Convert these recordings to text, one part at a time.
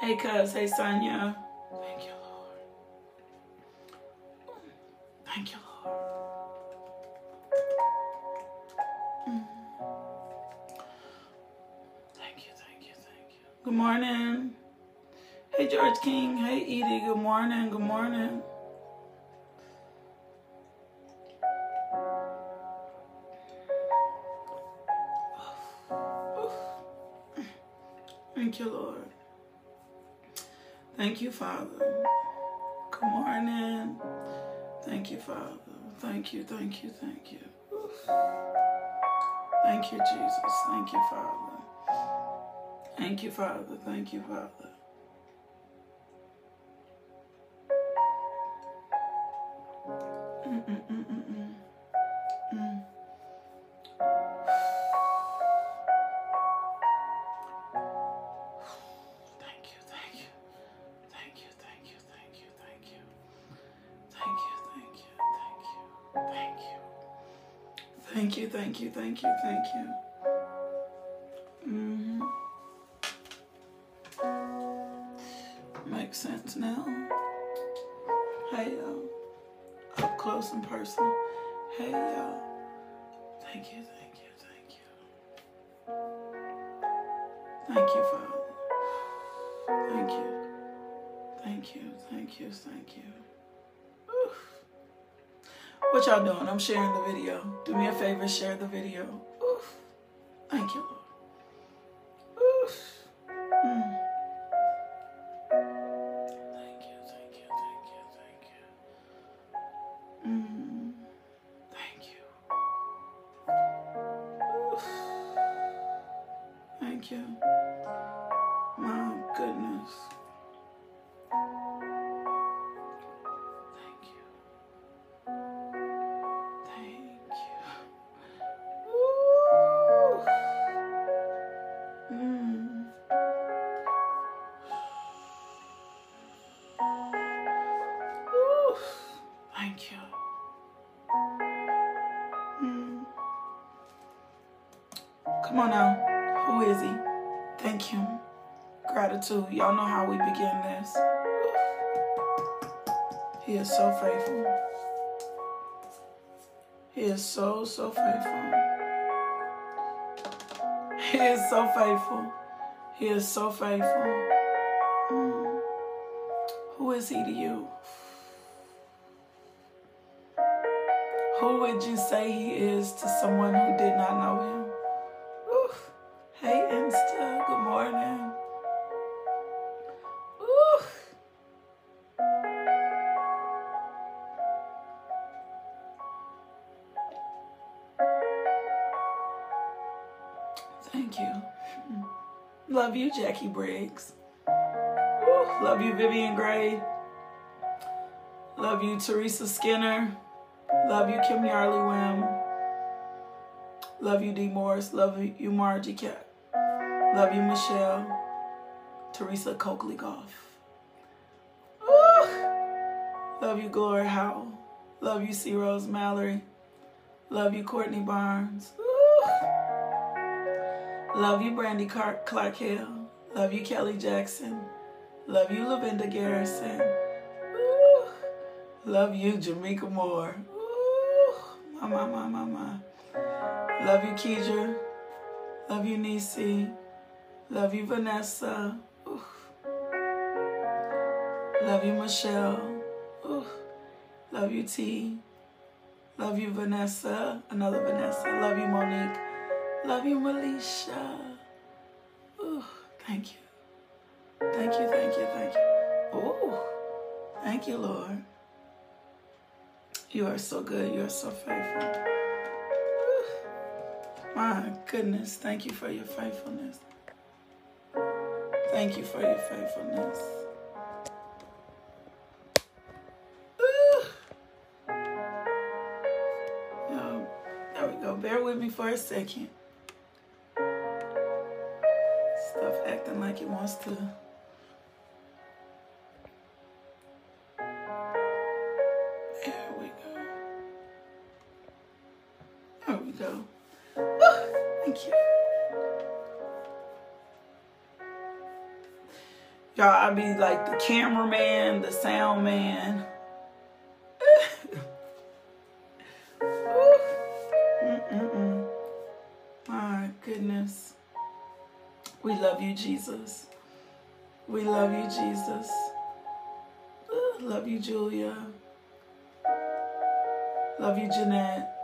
Hey, cuz. Hey, Sonia. Edie. Good morning. Good morning. Thank you, Lord. Thank you, Father. Good morning. Thank you, Father. Thank you, thank you, thank you. Thank you, Jesus. Thank you, Father. Thank you, Father. Thank you, Father. Thank you, thank you. Thank you, thank you, thank you, thank you. Thank you, thank you, thank you, thank you. Thank you, thank you, thank you, thank you. hmm Makes sense now. Hey, y'all. Up close and personal. Hey, y'all. Thank you, thank you, thank you. Thank you, Father. Thank you. Thank you, thank you, thank you. Oof. What y'all doing? I'm sharing the video. Do me a favor, share the video. Oof. Thank you, Lord. Know how we begin this. He is so faithful. He is so, so faithful. He is so faithful. He is so faithful. Mm. Who is he to you? Who would you say he is to someone who did not know him? Jackie Briggs. Ooh, love you, Vivian Gray. Love you, Teresa Skinner. Love you, Kim Yarley Wim. Love you, D. Morris. Love you, Margie Cat. Love you, Michelle. Teresa Coakley Goff. Love you, Gloria Howell. Love you, C. Rose Mallory. Love you, Courtney Barnes. Ooh. Love you, Brandy Clark, Clark Hill. Love you, Kelly Jackson. Love you, Lavinda Garrison. Ooh. Love you, Jamaica Moore. Ooh. My, my, my, my, my. Love you, Keidra. Love you, Nisi. Love you, Vanessa. Ooh. Love you, Michelle. Ooh. Love you, T. Love you, Vanessa. Another Vanessa. Love you, Monique. Love you, Melisha. Ooh. Thank you. Thank you, thank you, thank you. Ooh, thank you, Lord. You are so good. You are so faithful. My goodness, thank you for your faithfulness. Thank you for your faithfulness. Oh, there we go. Bear with me for a second. Acting like it wants to. There we go. There we go. Thank you. Y'all, I be like the cameraman, the sound man. You, Jesus. We love you, Jesus. Love you, Julia. Love you, Jeanette.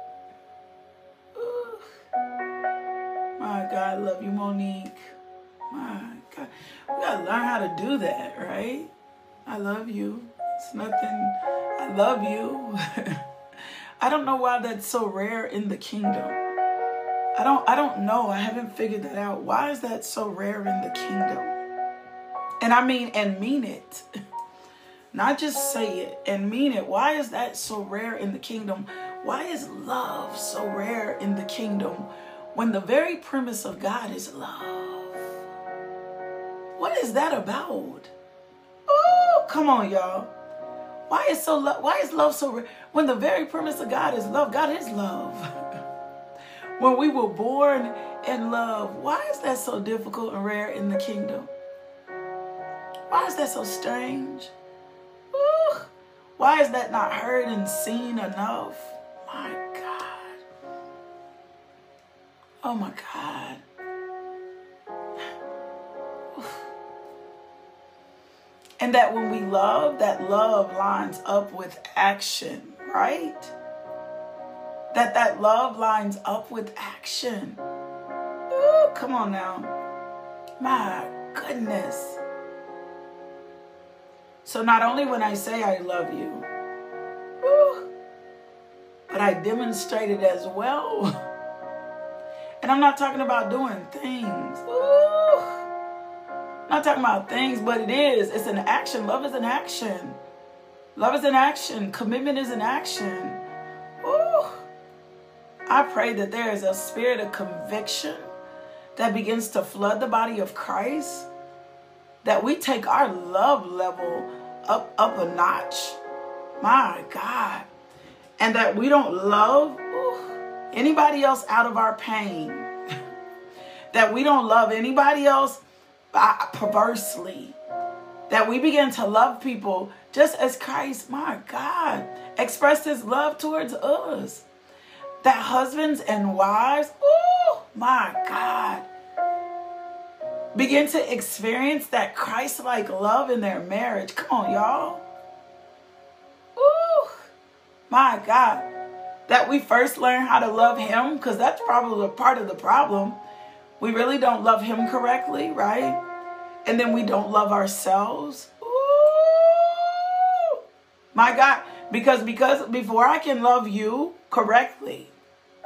My God, love you, Monique. My God. We gotta learn how to do that, right? I love you. It's nothing. I love you. I don't know why that's so rare in the kingdom. I don't I don't know. I haven't figured that out. Why is that so rare in the kingdom? And I mean and mean it. Not just say it and mean it. Why is that so rare in the kingdom? Why is love so rare in the kingdom when the very premise of God is love? What is that about? Oh, come on, y'all. Why is so lo- why is love so rare? When the very premise of God is love, God is love. when we were born in love, why is that so difficult and rare in the kingdom? Why is that so strange? Ooh, why is that not heard and seen enough? My God. Oh my God. And that when we love, that love lines up with action, right? That that love lines up with action. Ooh, come on now. My goodness. So not only when I say I love you, ooh, but I demonstrate it as well. And I'm not talking about doing things. Ooh. Not talking about things, but it is. It's an action. Love is an action. Love is an action. Commitment is an action. I pray that there is a spirit of conviction that begins to flood the body of Christ. That we take our love level up up a notch. My God. And that we don't love ooh, anybody else out of our pain. that we don't love anybody else uh, perversely. That we begin to love people just as Christ, my God, expressed his love towards us. That husbands and wives, oh my God, begin to experience that Christ like love in their marriage. Come on, y'all. Ooh, my God. That we first learn how to love him, because that's probably a part of the problem. We really don't love him correctly, right? And then we don't love ourselves. Ooh, my God, because because before I can love you correctly,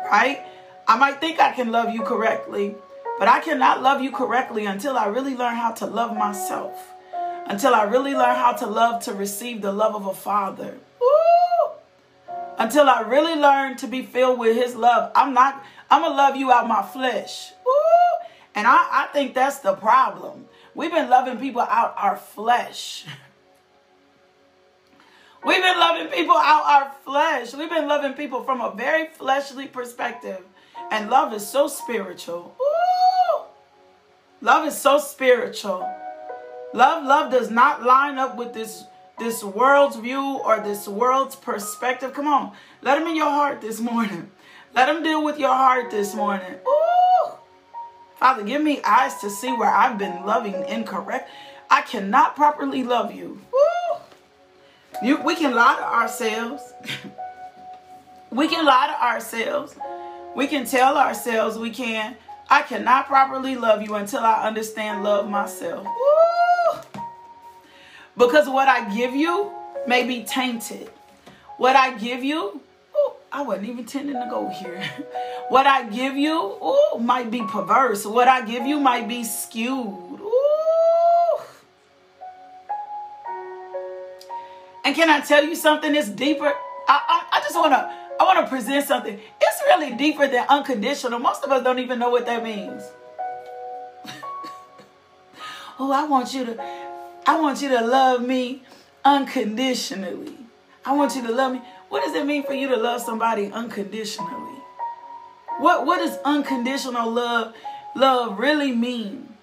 right? I might think I can love you correctly, but I cannot love you correctly until I really learn how to love myself. Until I really learn how to love to receive the love of a father. Until I really learn to be filled with his love. I'm not, I'm to love you out my flesh. And I, I think that's the problem. We've been loving people out our flesh. We've been loving people out our flesh. We've been loving people from a very fleshly perspective. And love is so spiritual. Ooh! Love is so spiritual. Love, love does not line up with this, this world's view or this world's perspective. Come on. Let them in your heart this morning. Let them deal with your heart this morning. Ooh! Father, give me eyes to see where I've been loving incorrect. I cannot properly love you. Woo! You, we can lie to ourselves. we can lie to ourselves. We can tell ourselves we can. I cannot properly love you until I understand love myself. Woo! Because what I give you may be tainted. What I give you, ooh, I wasn't even tending to go here. what I give you, ooh, might be perverse. What I give you might be skewed. And can I tell you something that's deeper? I, I, I just want to I want to present something. It's really deeper than unconditional. Most of us don't even know what that means. oh, I want you to I want you to love me unconditionally. I want you to love me. What does it mean for you to love somebody unconditionally? What what does unconditional love love really mean?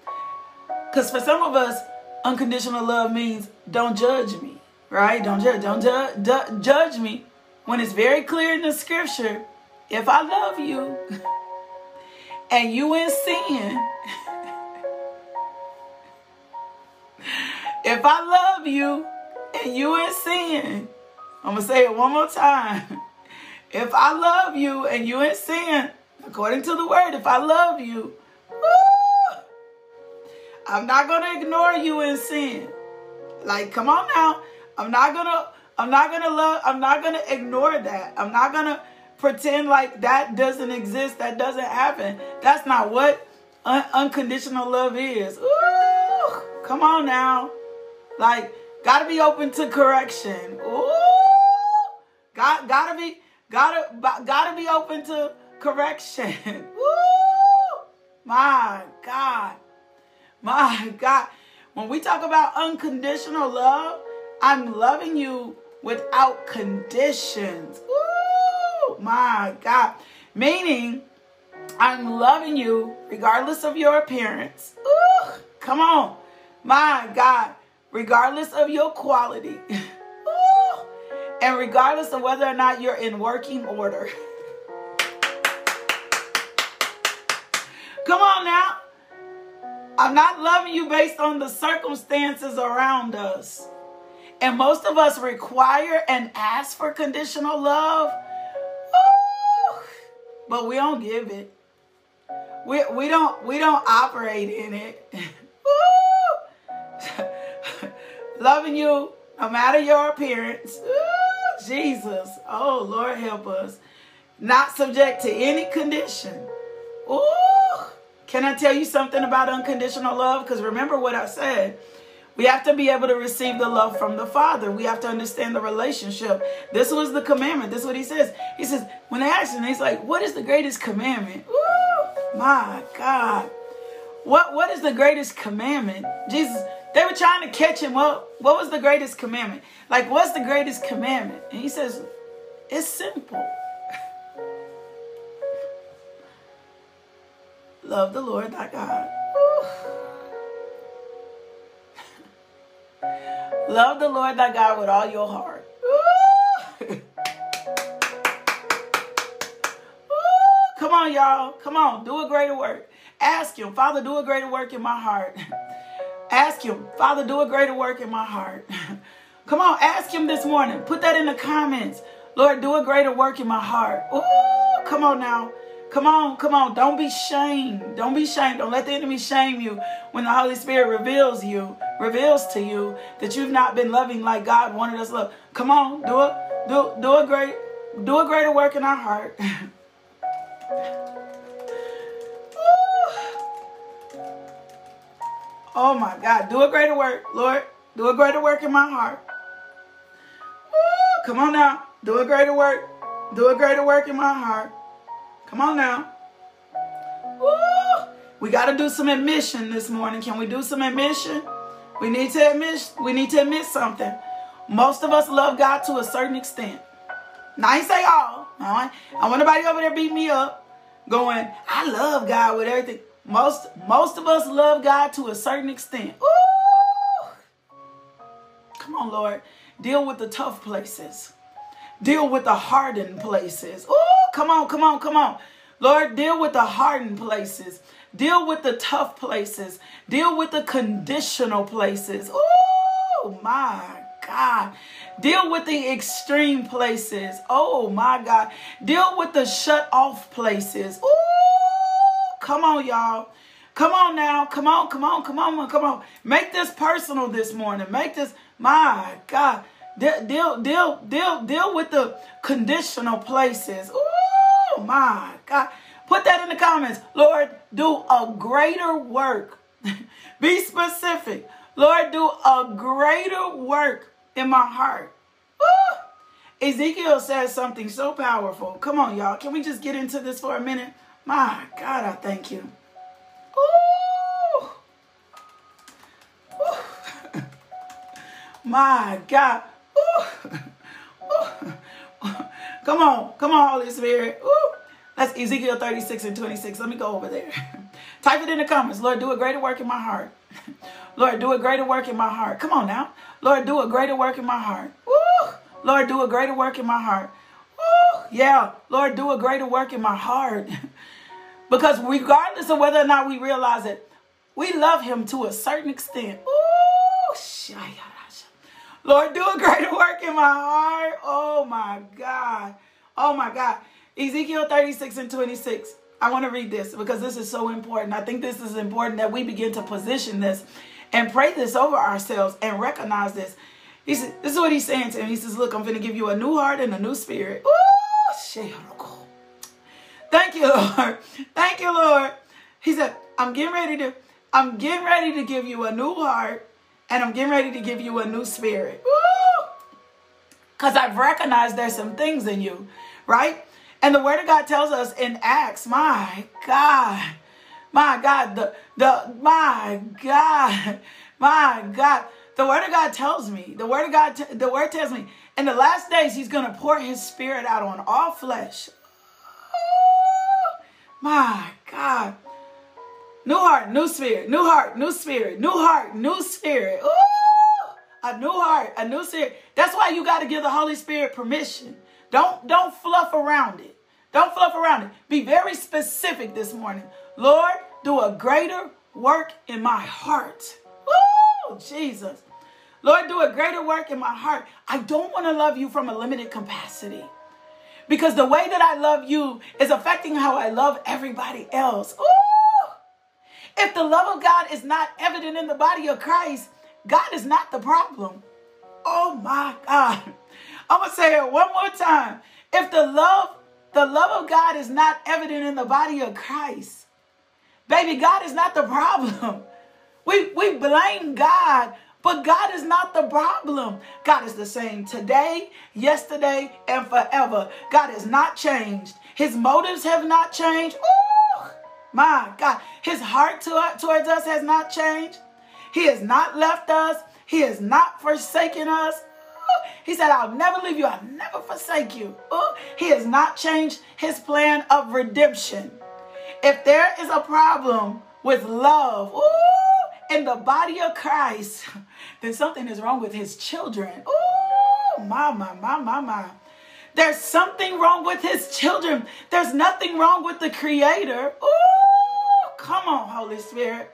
Cuz for some of us unconditional love means don't judge me, right? Don't judge don't ju- judge me when it's very clear in the scripture, if I love you and you in sin, if I love you and you in sin, I'm to say it one more time. If I love you and you in sin, according to the word, if I love you, woo, I'm not to ignore you in sin. Like, come on now. I'm not to I'm not to love, I'm not to ignore that. I'm not to pretend like that doesn't exist, that doesn't happen. That's not what un- unconditional love is. Ooh, come on now. Like, gotta be open to correction. Ooh, got, gotta be, gotta, gotta be open to correction. Ooh, my God. My God. When we talk about unconditional love, I'm loving you without conditions. Ooh, my God. Meaning, I'm loving you regardless of your appearance. Ooh, come on. My God. Regardless of your quality. Ooh, and regardless of whether or not you're in working order. Come on now. I'm not loving you based on the circumstances around us. And most of us require and ask for conditional love. Ooh, but we don't give it. We, we don't we don't operate in it. Loving you no matter your appearance. Ooh, Jesus. Oh Lord help us. Not subject to any condition. Ooh. Can I tell you something about unconditional love? Because remember what I said. We have to be able to receive the love from the Father. We have to understand the relationship. This was the commandment. This is what he says. He says, when they asked him, he's like, what is the greatest commandment? Ooh, my God. What, what is the greatest commandment? Jesus, they were trying to catch him up. What was the greatest commandment? Like, what's the greatest commandment? And he says, it's simple. Love the Lord thy God. Love the Lord thy God with all your heart. Ooh! Come on, y'all. Come on. Do a greater work. Ask him, Father, do a greater work in my heart. Ask him, Father, do a greater work in my heart. Come on, ask him this morning. Put that in the comments. Lord, do a greater work in my heart. Ooh, come on now. Come on, come on. Don't be shamed. Don't be shamed. Don't let the enemy shame you when the Holy Spirit reveals you, reveals to you that you've not been loving like God wanted us to love. Come on, do it. Do do a great do a greater work in our heart. oh my God. Do a greater work, Lord. Do a greater work in my heart. Ooh, come on now. Do a greater work. Do a greater work in my heart. Come on now. Woo! We got to do some admission this morning. Can we do some admission? We need to admit we need to admit something. Most of us love God to a certain extent. Now I ain't say all. I want nobody over there beat me up going, I love God with everything. Most most of us love God to a certain extent. Ooh! Come on, Lord. Deal with the tough places. Deal with the hardened places. Oh, come on, come on, come on. Lord, deal with the hardened places. Deal with the tough places. Deal with the conditional places. Oh, my God. Deal with the extreme places. Oh, my God. Deal with the shut off places. Oh, come on, y'all. Come on now. Come on, come on, come on, come on. Make this personal this morning. Make this, my God. Deal, deal, deal, deal, deal with the conditional places. Oh my God. Put that in the comments. Lord, do a greater work. Be specific. Lord, do a greater work in my heart. Woo! Ezekiel says something so powerful. Come on, y'all. Can we just get into this for a minute? My God, I thank you. Ooh. Ooh. My God. Come on. Come on, Holy Spirit. Ooh. That's Ezekiel 36 and 26. Let me go over there. Type it in the comments. Lord, do a greater work in my heart. Lord, do a greater work in my heart. Come on now. Lord, do a greater work in my heart. Woo! Lord, do a greater work in my heart. Woo! Yeah. Lord, do a greater work in my heart. because regardless of whether or not we realize it, we love him to a certain extent. Ooh, Lord, do a greater work in my heart. Oh my God. Oh my God. Ezekiel 36 and 26. I want to read this because this is so important. I think this is important that we begin to position this and pray this over ourselves and recognize this. He said, this is what he's saying to him. He says, look, I'm going to give you a new heart and a new spirit. Ooh, Thank you, Lord. Thank you, Lord. He said, I'm getting ready to, I'm getting ready to give you a new heart and I'm getting ready to give you a new spirit. Because I've recognized there's some things in you, right? And the word of God tells us in Acts, my God, my God, the, the, my God, my God. The word of God tells me, the word of God, t- the word tells me, in the last days, he's going to pour his spirit out on all flesh. Oh, my God. New heart, new spirit, new heart, new spirit, new heart, new spirit. Ooh, a new heart, a new spirit. That's why you got to give the Holy Spirit permission. Don't don't fluff around it. Don't fluff around it. Be very specific this morning. Lord, do a greater work in my heart. Woo, Jesus. Lord, do a greater work in my heart. I don't want to love you from a limited capacity. Because the way that I love you is affecting how I love everybody else. Ooh! If the love of God is not evident in the body of Christ, God is not the problem. Oh my God. I'm going to say it one more time. If the love, the love of God is not evident in the body of Christ, baby, God is not the problem. We, we blame God, but God is not the problem. God is the same today, yesterday, and forever. God has not changed. His motives have not changed. Ooh, my God. His heart to, towards us has not changed. He has not left us. He has not forsaken us. He said, I'll never leave you. I'll never forsake you. Ooh, he has not changed his plan of redemption. If there is a problem with love ooh, in the body of Christ, then something is wrong with his children. Ooh, my, my, my, my, my. There's something wrong with his children. There's nothing wrong with the creator. Ooh, come on, Holy Spirit.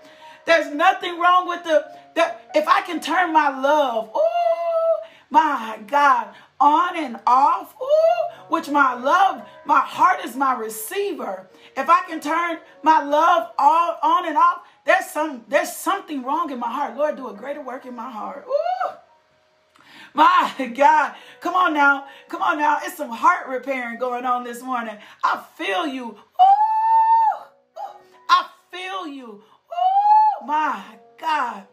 There's nothing wrong with the, the if I can turn my love, ooh, my God, on and off, ooh, which my love, my heart is my receiver. If I can turn my love all on and off, there's some there's something wrong in my heart. Lord, do a greater work in my heart. Ooh. My God. Come on now. Come on now. It's some heart repairing going on this morning. I feel you. Ooh. I feel you. Ooh. My God.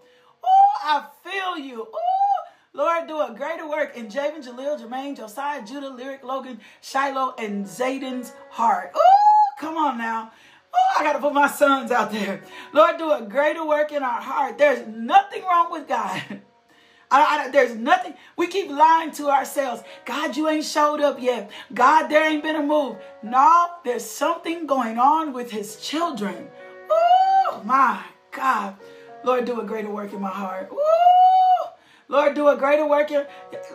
Ooh, I feel you. Ooh. Lord, do a greater work in Javen, Jaleel, Jermaine, Josiah, Judah, Lyric, Logan, Shiloh, and Zayden's heart. Ooh, come on now. Oh, I got to put my sons out there. Lord, do a greater work in our heart. There's nothing wrong with God. I, I, there's nothing. We keep lying to ourselves. God, you ain't showed up yet. God, there ain't been a move. No, there's something going on with his children. Oh, my God. Lord, do a greater work in my heart. Ooh. Lord, do a greater work in,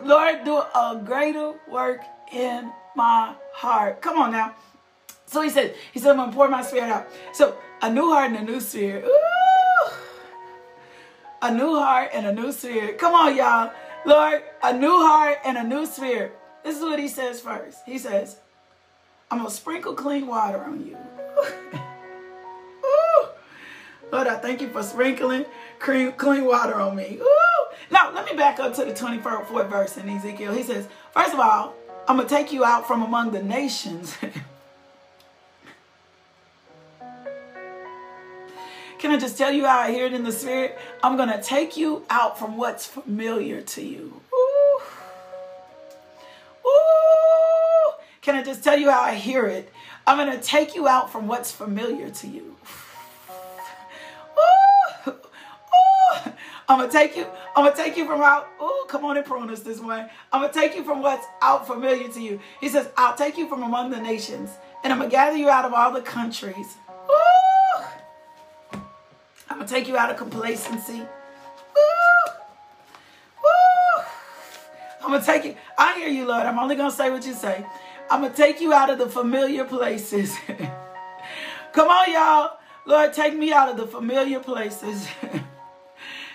Lord, do a greater work in my heart. Come on now. So he said, he said, I'm gonna pour my spirit out. So a new heart and a new spirit. Ooh. A new heart and a new spirit. Come on, y'all. Lord, a new heart and a new spirit. This is what he says first. He says, I'm gonna sprinkle clean water on you. Lord, I thank you for sprinkling clean, clean water on me. Ooh. Now, let me back up to the 24th verse in Ezekiel. He says, First of all, I'm going to take you out from among the nations. Can I just tell you how I hear it in the spirit? I'm going to take you out from what's familiar to you. Ooh. Ooh. Can I just tell you how I hear it? I'm going to take you out from what's familiar to you. Ooh. Ooh. I'm gonna take you. I'm gonna take you from out. Oh, come on and prune us this way. I'm gonna take you from what's out familiar to you. He says, "I'll take you from among the nations, and I'm gonna gather you out of all the countries." I'm gonna take you out of complacency. Ooh. Ooh. I'm gonna take you. I hear you, Lord. I'm only gonna say what you say. I'm gonna take you out of the familiar places. come on, y'all. Lord, take me out of the familiar places.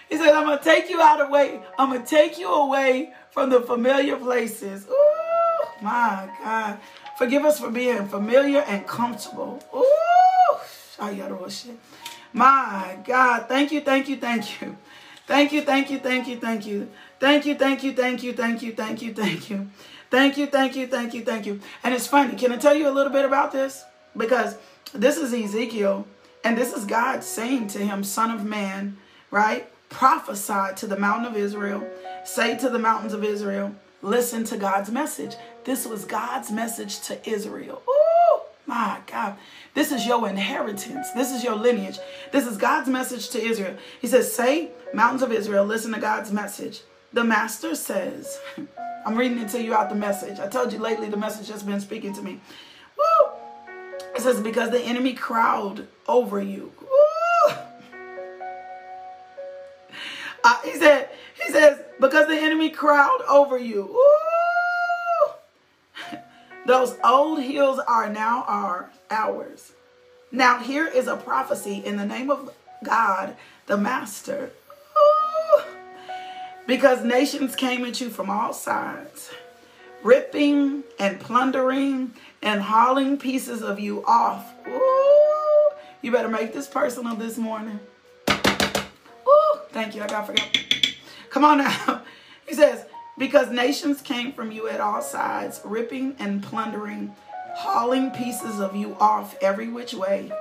He said, I'm going to take you out of way. I'm going to take you away from the familiar places. Ooh, my God. Forgive us for being familiar and comfortable. Ooh, my God. Thank you, thank you, thank you. Thank you, thank you, thank you, thank you. Thank you, thank you, thank you, thank you, thank you, thank you. Thank you, thank you, thank you, thank you. And it's funny. Can I tell you a little bit about this? Because this is Ezekiel, and this is God saying to him, Son of man, right? prophesy to the mountain of Israel, say to the mountains of Israel, listen to God's message. This was God's message to Israel. Oh, my God. This is your inheritance. This is your lineage. This is God's message to Israel. He says, Say, mountains of Israel, listen to God's message. The master says, I'm reading it to you out the message. I told you lately the message has been speaking to me. Woo! It says, Because the enemy crowd over you. Uh, he said, he says, because the enemy crowd over you. Ooh, those old hills are now our ours. Now here is a prophecy in the name of God, the Master. Ooh, because nations came at you from all sides, ripping and plundering and hauling pieces of you off. Ooh, you better make this personal this morning. Thank you. I got forgot. Come on now. He says, because nations came from you at all sides, ripping and plundering, hauling pieces of you off every which way.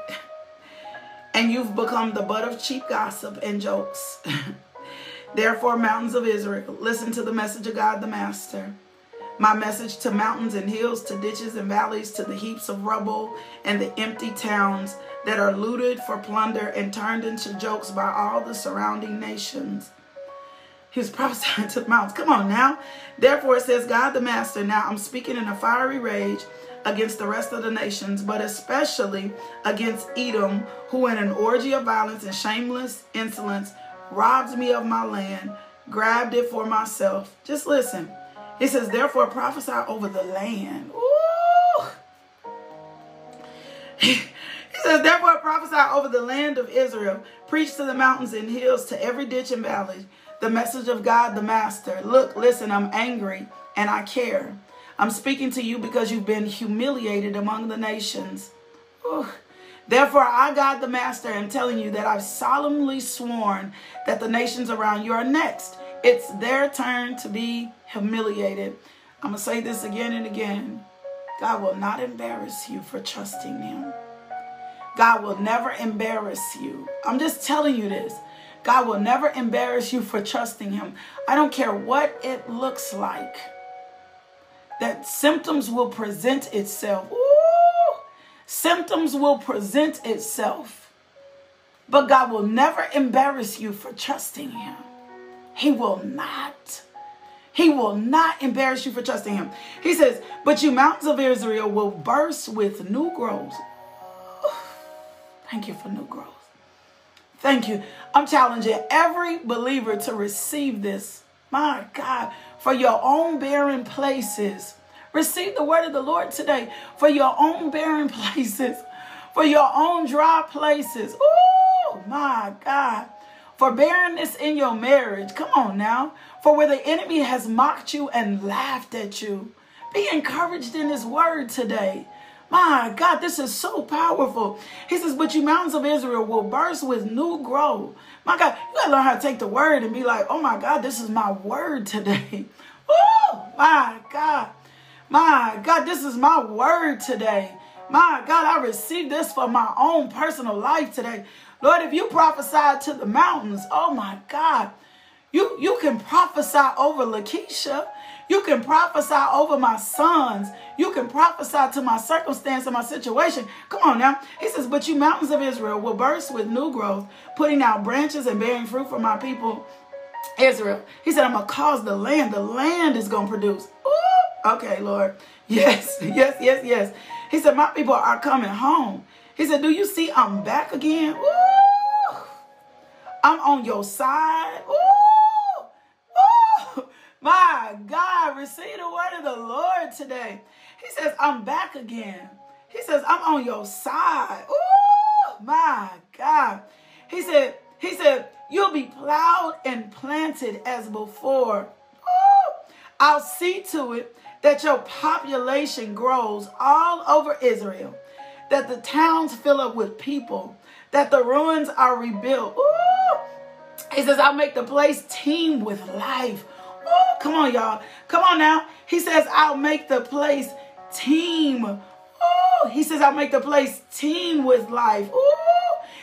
and you've become the butt of cheap gossip and jokes. Therefore, mountains of Israel, listen to the message of God the Master. My message to mountains and hills, to ditches and valleys, to the heaps of rubble and the empty towns that are looted for plunder and turned into jokes by all the surrounding nations. He was prophesying to the mountains. Come on now. Therefore, it says, God the Master, now I'm speaking in a fiery rage against the rest of the nations, but especially against Edom, who in an orgy of violence and shameless insolence robbed me of my land, grabbed it for myself. Just listen. He says, therefore prophesy over the land. Ooh. He says, Therefore prophesy over the land of Israel. Preach to the mountains and hills, to every ditch and valley, the message of God the Master. Look, listen, I'm angry and I care. I'm speaking to you because you've been humiliated among the nations. Therefore, I, God the Master, am telling you that I've solemnly sworn that the nations around you are next. It's their turn to be humiliated. I'm going to say this again and again. God will not embarrass you for trusting Him. God will never embarrass you. I'm just telling you this. God will never embarrass you for trusting Him. I don't care what it looks like. That symptoms will present itself. Ooh, symptoms will present itself. But God will never embarrass you for trusting Him. He will not. He will not embarrass you for trusting Him. He says, But you mountains of Israel will burst with new growth. Thank you for new growth. Thank you. I'm challenging every believer to receive this. My God, for your own barren places. Receive the word of the Lord today for your own barren places, for your own dry places. Oh, my God. For barrenness in your marriage. Come on now. For where the enemy has mocked you and laughed at you. Be encouraged in his word today. My God, this is so powerful. He says, But you mountains of Israel will burst with new growth. My God, you gotta learn how to take the word and be like, Oh my God, this is my word today. Oh my God. My God, this is my word today. My God, I received this for my own personal life today. Lord, if you prophesied to the mountains, oh my God, you, you can prophesy over Lakeisha. You can prophesy over my sons. You can prophesy to my circumstance and my situation. Come on now. He says, But you mountains of Israel will burst with new growth, putting out branches and bearing fruit for my people Israel. He said, I'm going to cause the land. The land is going to produce. Ooh, okay, Lord. Yes, yes, yes, yes. He said, My people are coming home. He said, Do you see I'm back again? Ooh, I'm on your side. Ooh. My God, receive the word of the Lord today. He says, I'm back again. He says, I'm on your side. Ooh, my God. He said, he said, you'll be plowed and planted as before. Ooh, I'll see to it that your population grows all over Israel, that the towns fill up with people, that the ruins are rebuilt. Ooh. He says, I'll make the place teem with life. Ooh, come on, y'all. Come on now. He says, I'll make the place teem. He says, I'll make the place teem with life. Ooh.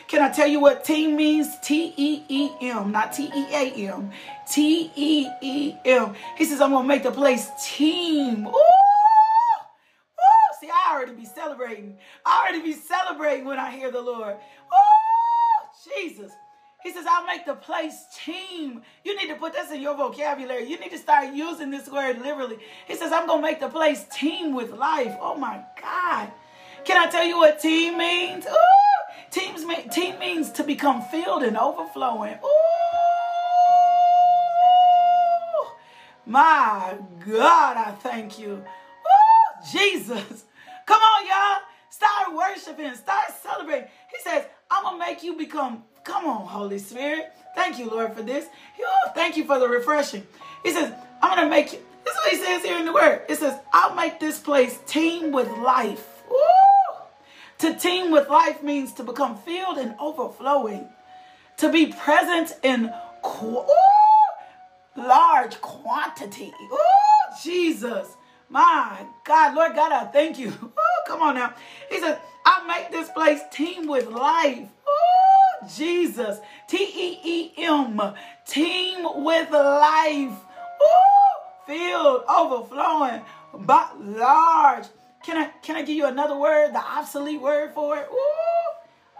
Can I tell you what teem means? T E E M, not T E A M. T E E M. He says, I'm going to make the place teem. Ooh! Ooh! See, I already be celebrating. I already be celebrating when I hear the Lord. Ooh! Jesus. He says, I'll make the place teem. You need to put this in your vocabulary. You need to start using this word literally. He says, I'm going to make the place teem with life. Oh my God. Can I tell you what teem means? Ooh! Teems mean, teem means to become filled and overflowing. Ooh! My God, I thank you. Ooh, Jesus. Come on, y'all. Start worshiping. Start celebrating. He says, To make you become, come on, Holy Spirit. Thank you, Lord, for this. Ooh, thank you for the refreshing. He says, I'm to make you, this is what he says here in the word. It says, I'll make this place teem with life. Ooh. To teem with life means to become filled and overflowing. To be present in qu- ooh, large quantity. Oh, Jesus. My God, Lord God, I thank you. Oh, come on now. He says, I'll make this place teem with life. Jesus. T E E M. Teem with life. Oh, filled, overflowing, but large can I can I give you another word, the obsolete word for it? Ooh,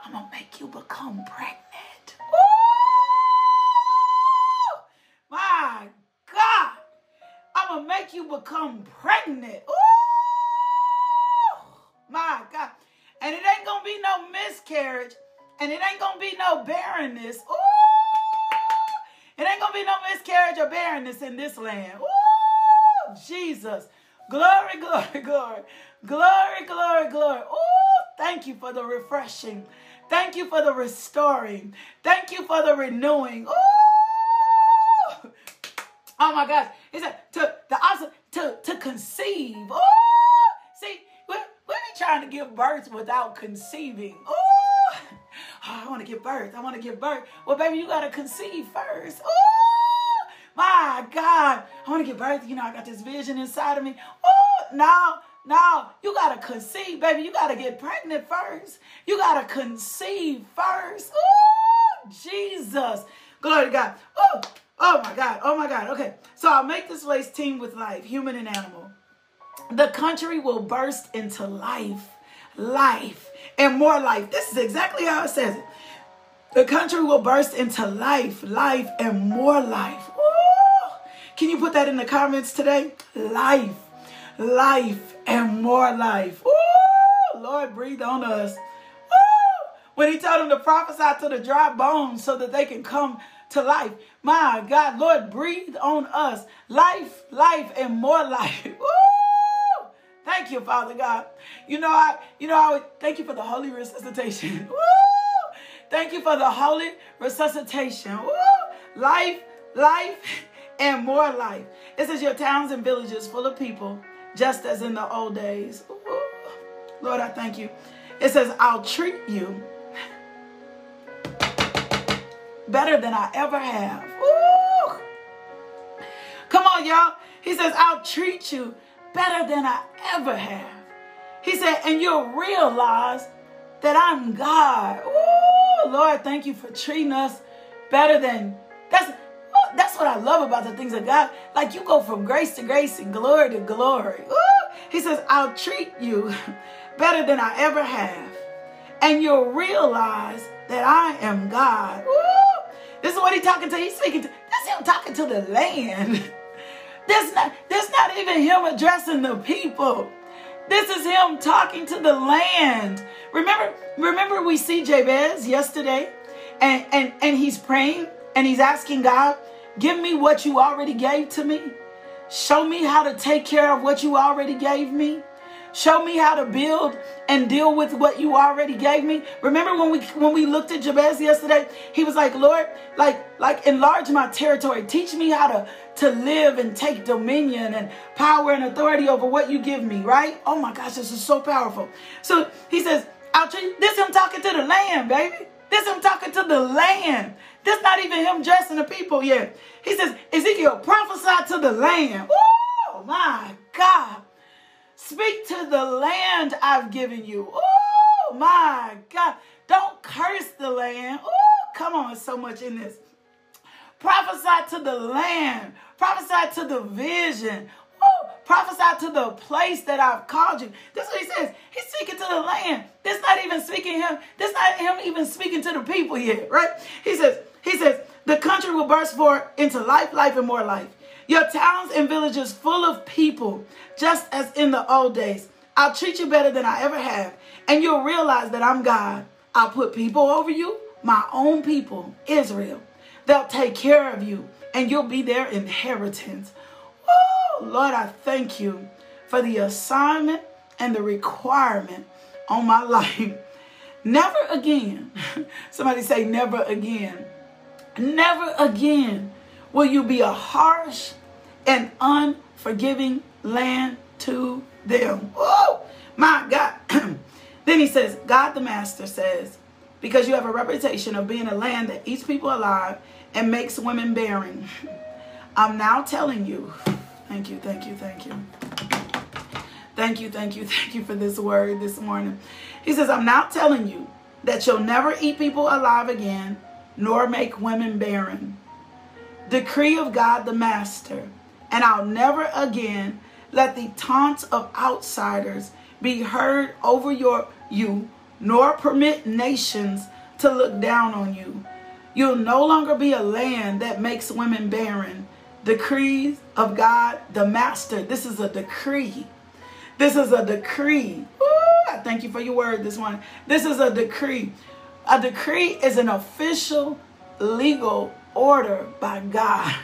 I'm gonna make you become pregnant. Ooh, my God, I'm gonna make you become pregnant. Ooh, my God, and it ain't gonna be no miscarriage, and it ain't gonna be no barrenness. Ooh, it ain't gonna be no miscarriage or barrenness in this land. Ooh, Jesus. Glory, glory, glory. Glory, glory, glory. Oh, thank you for the refreshing. Thank you for the restoring. Thank you for the renewing. Oh, oh my gosh. He said to the also to, to conceive. Ooh! see, we're, we're trying to give birth without conceiving. Oh, oh Oh, I want to give birth. I want to give birth. Well, baby, you got to conceive first. Oh, my God. I want to give birth. You know, I got this vision inside of me. Oh, no. No, you got to conceive, baby. You got to get pregnant first. You got to conceive first. Oh, Jesus. Glory to God. Oh, oh my God. Oh my God. Okay. So I'll make this place teem with life, human and animal. The country will burst into life, life, and more life. This is exactly how it says it. The country will burst into life, life, and more life. Ooh. Can you put that in the comments today? Life, life, and more life. Ooh, Lord, breathe on us. Ooh, when he told them to prophesy to the dry bones so that they can come to life. My God, Lord, breathe on us. Life, life, and more life. Ooh, thank you, Father God. You know, I, you know, I thank you for the holy resuscitation. Ooh, thank you for the holy resuscitation. Ooh, life, life, and more life. It says your towns and villages full of people just as in the old days. Ooh, Lord, I thank you. It says, I'll treat you better than I ever have. Woo! Come on, y'all. He says, I'll treat you better than I ever have. He said, and you'll realize that I'm God. Ooh, Lord, thank you for treating us better than that's that's what I love about the things of God. Like you go from grace to grace and glory to glory. Ooh, he says, I'll treat you better than I ever have. And you'll realize that I am God. Ooh, this is what he's talking to. He's speaking to that's him talking to the land. That's not that's not even him addressing the people. This is him talking to the land. Remember, remember we see Jabez yesterday, and and and he's praying and he's asking God, give me what you already gave to me. Show me how to take care of what you already gave me. Show me how to build and deal with what you already gave me. Remember when we when we looked at Jabez yesterday? He was like, Lord, like like enlarge my territory. Teach me how to to live and take dominion and power and authority over what you give me, right? Oh my gosh, this is so powerful. So he says, I'll treat this him talking to the land, baby. This him talking to the land. This not even him dressing the people yet. He says, Ezekiel, prophesy to the land. Oh my God. Speak to the land I've given you. Oh my God. Don't curse the land. Oh, come on, so much in this. Prophesy to the land. Prophesy to the vision. Oh, prophesy to the place that I've called you. This is what he says. He's speaking to the land. This not even speaking him. This not him even speaking to the people yet, right? He says, he says, the country will burst forth into life, life, and more life. Your towns and villages full of people, just as in the old days. I'll treat you better than I ever have, and you'll realize that I'm God. I'll put people over you, my own people, Israel. They'll take care of you, and you'll be their inheritance. Oh, Lord, I thank you for the assignment and the requirement on my life. Never again. Somebody say, never again. Never again will you be a harsh and unforgiving land to them. Oh, my God. then he says, God the Master says, because you have a reputation of being a land that eats people alive and makes women barren. I'm now telling you, thank you, thank you, thank you. Thank you, thank you, thank you for this word this morning. He says, I'm now telling you that you'll never eat people alive again, nor make women barren. Decree of God the Master, and I'll never again let the taunts of outsiders be heard over your you, nor permit nations to look down on you. You'll no longer be a land that makes women barren. Decrees of God, the master. This is a decree. This is a decree. Ooh, I thank you for your word this morning. This is a decree. A decree is an official legal order by God.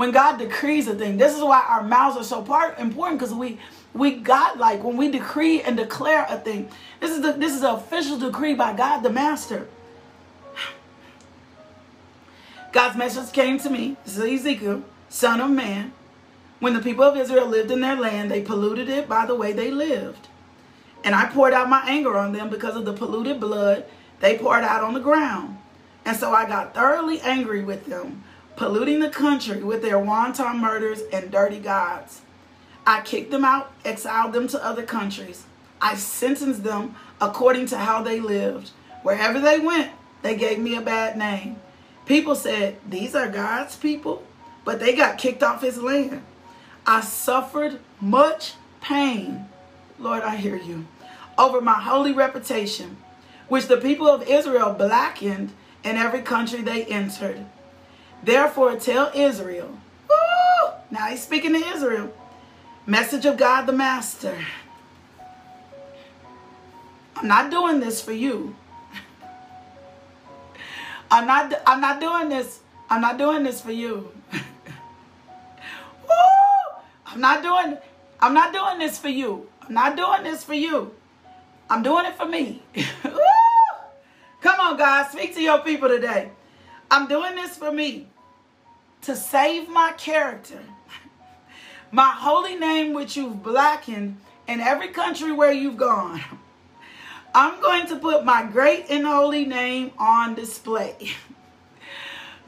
When God decrees a thing, this is why our mouths are so part important because we we got like when we decree and declare a thing. This is the this is an official decree by God the Master. God's message came to me. This is Ezekiel, son of man. When the people of Israel lived in their land, they polluted it by the way they lived. And I poured out my anger on them because of the polluted blood they poured out on the ground. And so I got thoroughly angry with them, polluting the country with their wanton murders and dirty gods. I kicked them out, exiled them to other countries. I sentenced them according to how they lived. Wherever they went, they gave me a bad name. People said, These are God's people, but they got kicked off his land. I suffered much pain, Lord, I hear you, over my holy reputation, which the people of Israel blackened in every country they entered. Therefore, tell Israel, Woo! now he's speaking to Israel, message of God the Master. I'm not doing this for you. I'm not I'm not doing this. I'm not doing this for you. I'm not doing I'm not doing this for you. I'm not doing this for you. I'm doing it for me. Come on, God, speak to your people today. I'm doing this for me to save my character, my holy name, which you've blackened in every country where you've gone, I'm going to put my great and holy name on display.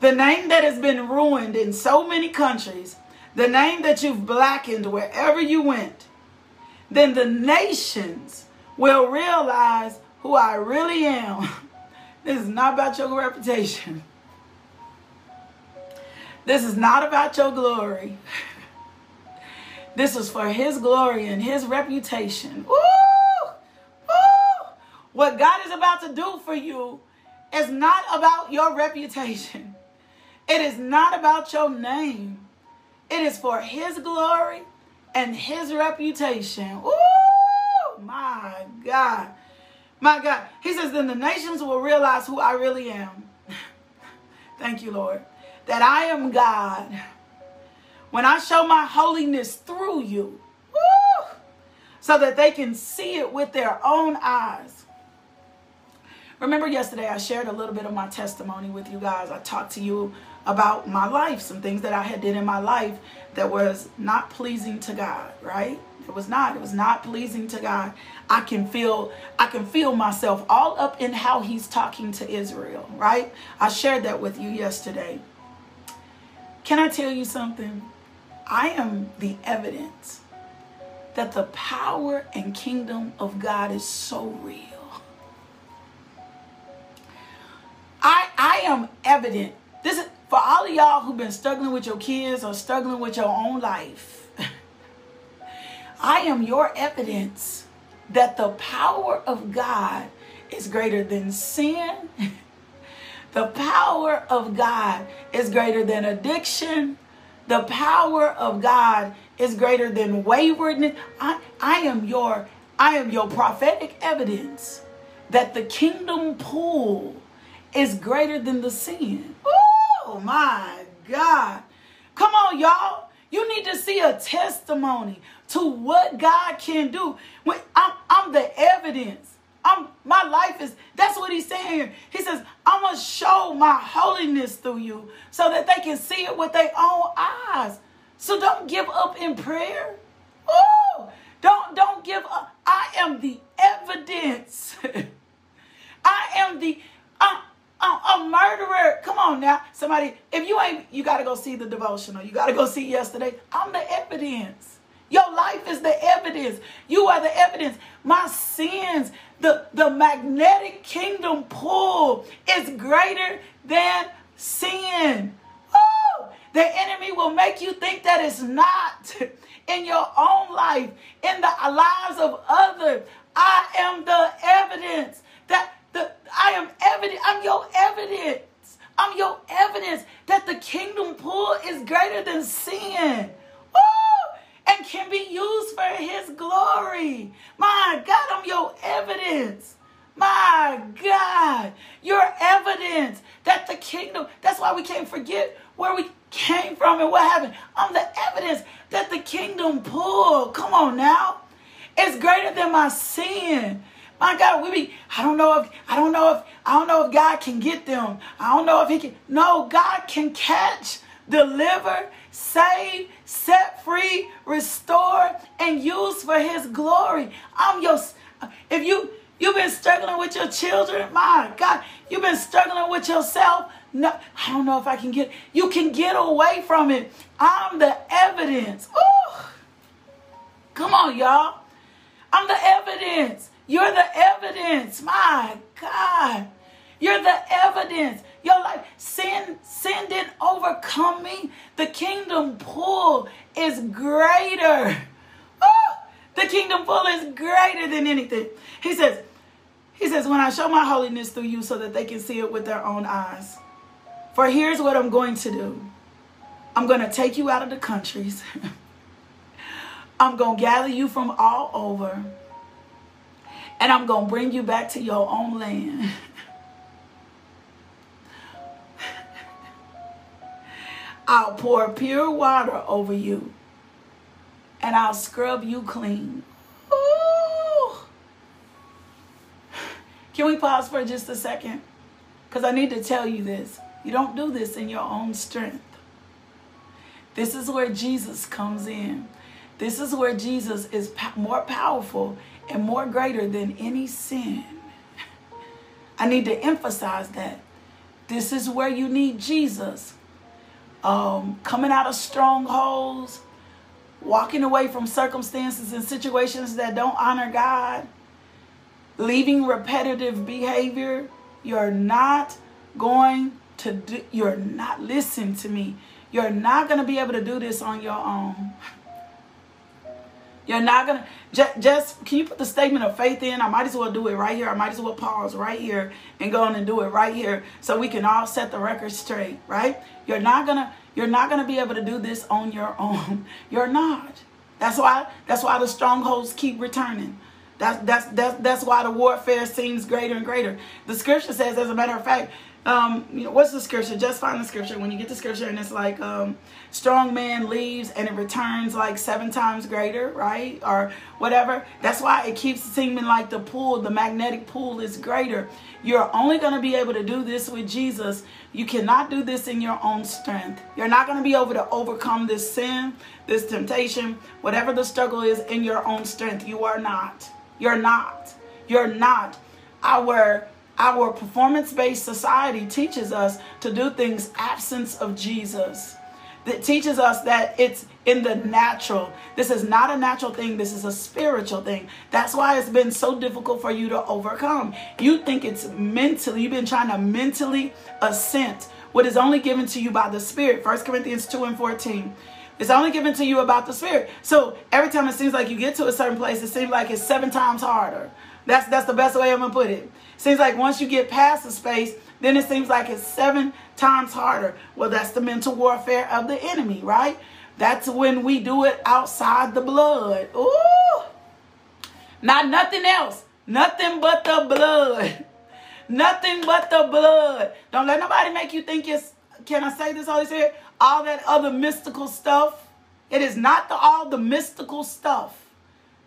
the name that has been ruined in so many countries, the name that you've blackened wherever you went, then the nations will realize who I really am. This is not about your reputation. This is not about your glory. This is for his glory and his reputation. Ooh! Ooh! What God is about to do for you is not about your reputation. It is not about your name. It is for his glory and his reputation. Ooh! My God. My God. He says, then the nations will realize who I really am. Thank you, Lord. That I am God when I show my holiness through you, woo, so that they can see it with their own eyes. Remember yesterday I shared a little bit of my testimony with you guys. I talked to you about my life, some things that I had did in my life that was not pleasing to God, right? It was not. It was not pleasing to God. I can feel I can feel myself all up in how he's talking to Israel, right? I shared that with you yesterday. Can I tell you something? I am the evidence that the power and kingdom of God is so real. I I am evident. This is for all of y'all who've been struggling with your kids or struggling with your own life. I am your evidence that the power of God is greater than sin. The power of God is greater than addiction. The power of God is greater than waywardness. I, I am your I am your prophetic evidence that the kingdom pool is greater than the sin. Oh my God. Come on, y'all. You need to see a testimony to what God can do. When I'm, I'm the evidence I'm my life is that's what he's saying here. He says, I'm gonna show my holiness through you so that they can see it with their own eyes. So don't give up in prayer. Oh, don't don't give up. I am the evidence. I am the I'm, I'm a murderer. Come on now. Somebody, if you ain't, you got to go see the devotional. You got to go see yesterday. I'm the evidence. Your life is the evidence. You are the evidence. My sins, the, the magnetic kingdom pull is greater than sin. Oh, the enemy will make you think that it's not in your own life, in the lives of others. I am the evidence that the I am evidence. I'm your evidence. I'm your evidence that the kingdom pull is greater than sin and can be used for his glory. My God, I'm your evidence. My God, your evidence that the kingdom, that's why we can't forget where we came from and what happened. I'm the evidence that the kingdom pull. Come on now. It's greater than my sin. My God, we be, I don't know if, I don't know if, I don't know if God can get them. I don't know if he can. No, God can catch, deliver, save, set free, restore, and use for his glory. I'm your if you you've been struggling with your children, my God, you've been struggling with yourself. No, I don't know if I can get you can get away from it. I'm the evidence. Ooh. Come on, y'all. I'm the evidence. You're the evidence. My God. You're the evidence. Your life, sin, sin didn't overcome me. The kingdom pull is greater. Oh, the kingdom pull is greater than anything. He says, he says, when I show my holiness through you so that they can see it with their own eyes. For here's what I'm going to do. I'm going to take you out of the countries. I'm going to gather you from all over. And I'm going to bring you back to your own land. I'll pour pure water over you and I'll scrub you clean. Ooh. Can we pause for just a second? Because I need to tell you this. You don't do this in your own strength. This is where Jesus comes in. This is where Jesus is more powerful and more greater than any sin. I need to emphasize that. This is where you need Jesus. Um, coming out of strongholds, walking away from circumstances and situations that don't honor God, leaving repetitive behavior. You're not going to do, you're not, listen to me. You're not going to be able to do this on your own. You're not gonna just, just can you put the statement of faith in? I might as well do it right here. I might as well pause right here and go on and do it right here so we can all set the record straight, right? You're not gonna you're not gonna be able to do this on your own. You're not. That's why that's why the strongholds keep returning. That's that's that's that's why the warfare seems greater and greater. The scripture says, as a matter of fact, um, you know, what's the scripture? Just find the scripture. When you get the scripture and it's like, um, strong man leaves and it returns like seven times greater, right? Or whatever. That's why it keeps seeming like the pull, the magnetic pull is greater. You're only going to be able to do this with Jesus. You cannot do this in your own strength. You're not going to be able to overcome this sin, this temptation, whatever the struggle is in your own strength. You are not. You're not. You're not. Our our performance-based society teaches us to do things absence of Jesus. That teaches us that it's in the natural. This is not a natural thing. This is a spiritual thing. That's why it's been so difficult for you to overcome. You think it's mentally, you've been trying to mentally assent what is only given to you by the Spirit. 1 Corinthians 2 and 14. It's only given to you about the Spirit. So every time it seems like you get to a certain place, it seems like it's seven times harder. That's that's the best way I'm gonna put it. Seems like once you get past the space, then it seems like it's seven times harder. Well, that's the mental warfare of the enemy, right? That's when we do it outside the blood. Ooh. Not nothing else. Nothing but the blood. Nothing but the blood. Don't let nobody make you think it's, can I say this, Holy Spirit? All that other mystical stuff. It is not the, all the mystical stuff.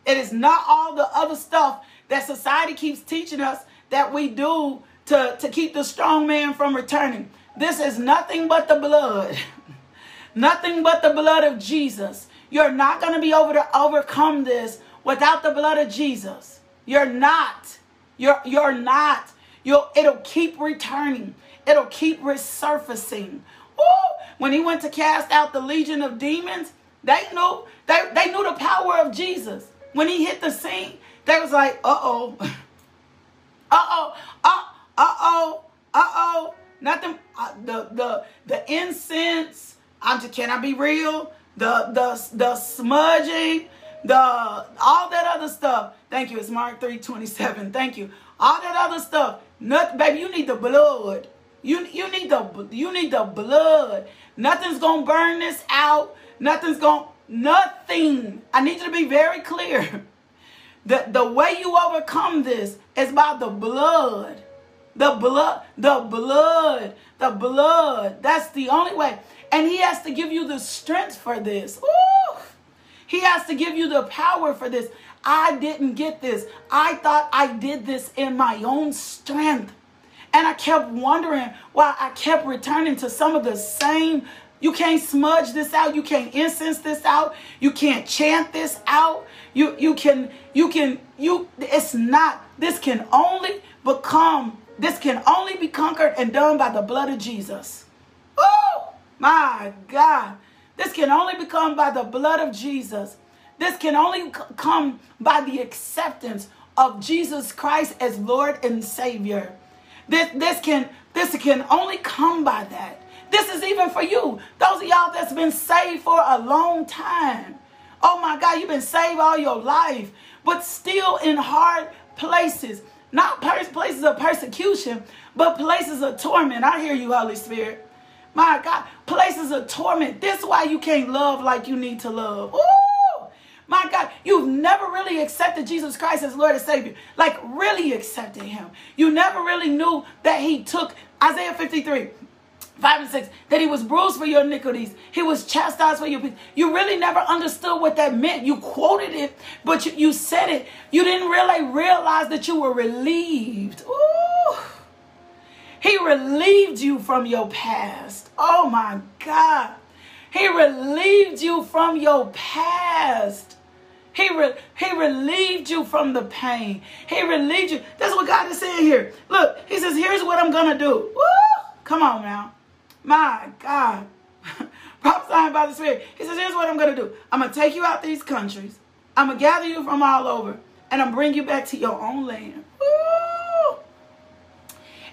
It is not all the other stuff that society keeps teaching us that we do to, to keep the strong man from returning. This is nothing but the blood. nothing but the blood of Jesus. You're not going to be able to overcome this without the blood of Jesus. You're not. You're you're not. You'll it'll keep returning. It'll keep resurfacing. Ooh, when he went to cast out the legion of demons, they knew they, they knew the power of Jesus. When he hit the scene, they was like, uh-oh. Uh-oh. Uh, uh-oh. Uh-oh. Nothing. Uh, the the the incense. I'm just can I be real? The the the smudging, the all that other stuff. Thank you. It's Mark 327. Thank you. All that other stuff. Nothing, baby, you need the blood. You you need the you need the blood. Nothing's gonna burn this out. Nothing's gonna nothing. I need you to be very clear. The, the way you overcome this is by the blood. The blood, the blood, the blood. That's the only way. And he has to give you the strength for this. Ooh. He has to give you the power for this. I didn't get this. I thought I did this in my own strength. And I kept wondering why I kept returning to some of the same. You can't smudge this out. You can't incense this out. You can't chant this out. You you can you can you it's not this can only become this can only be conquered and done by the blood of Jesus. Oh my God. This can only become by the blood of Jesus. This can only come by the acceptance of Jesus Christ as Lord and Savior. This this can this can only come by that. This is even for you. Those of y'all that's been saved for a long time. Oh my God, you've been saved all your life, but still in hard places. Not places of persecution, but places of torment. I hear you, Holy Spirit. My God, places of torment. This is why you can't love like you need to love. Ooh, my God, you've never really accepted Jesus Christ as Lord and Savior. Like, really accepted Him. You never really knew that He took Isaiah 53. 5 and 6, that he was bruised for your iniquities. He was chastised for your peace. You really never understood what that meant. You quoted it, but you, you said it. You didn't really realize that you were relieved. Ooh. He relieved you from your past. Oh my God. He relieved you from your past. He, re- he relieved you from the pain. He relieved you. That's what God is saying here. Look, He says, Here's what I'm going to do. Woo! Come on now. My God. Prophesying by the Spirit. He says, Here's what I'm going to do. I'm going to take you out these countries. I'm going to gather you from all over. And I'm bring you back to your own land. Woo!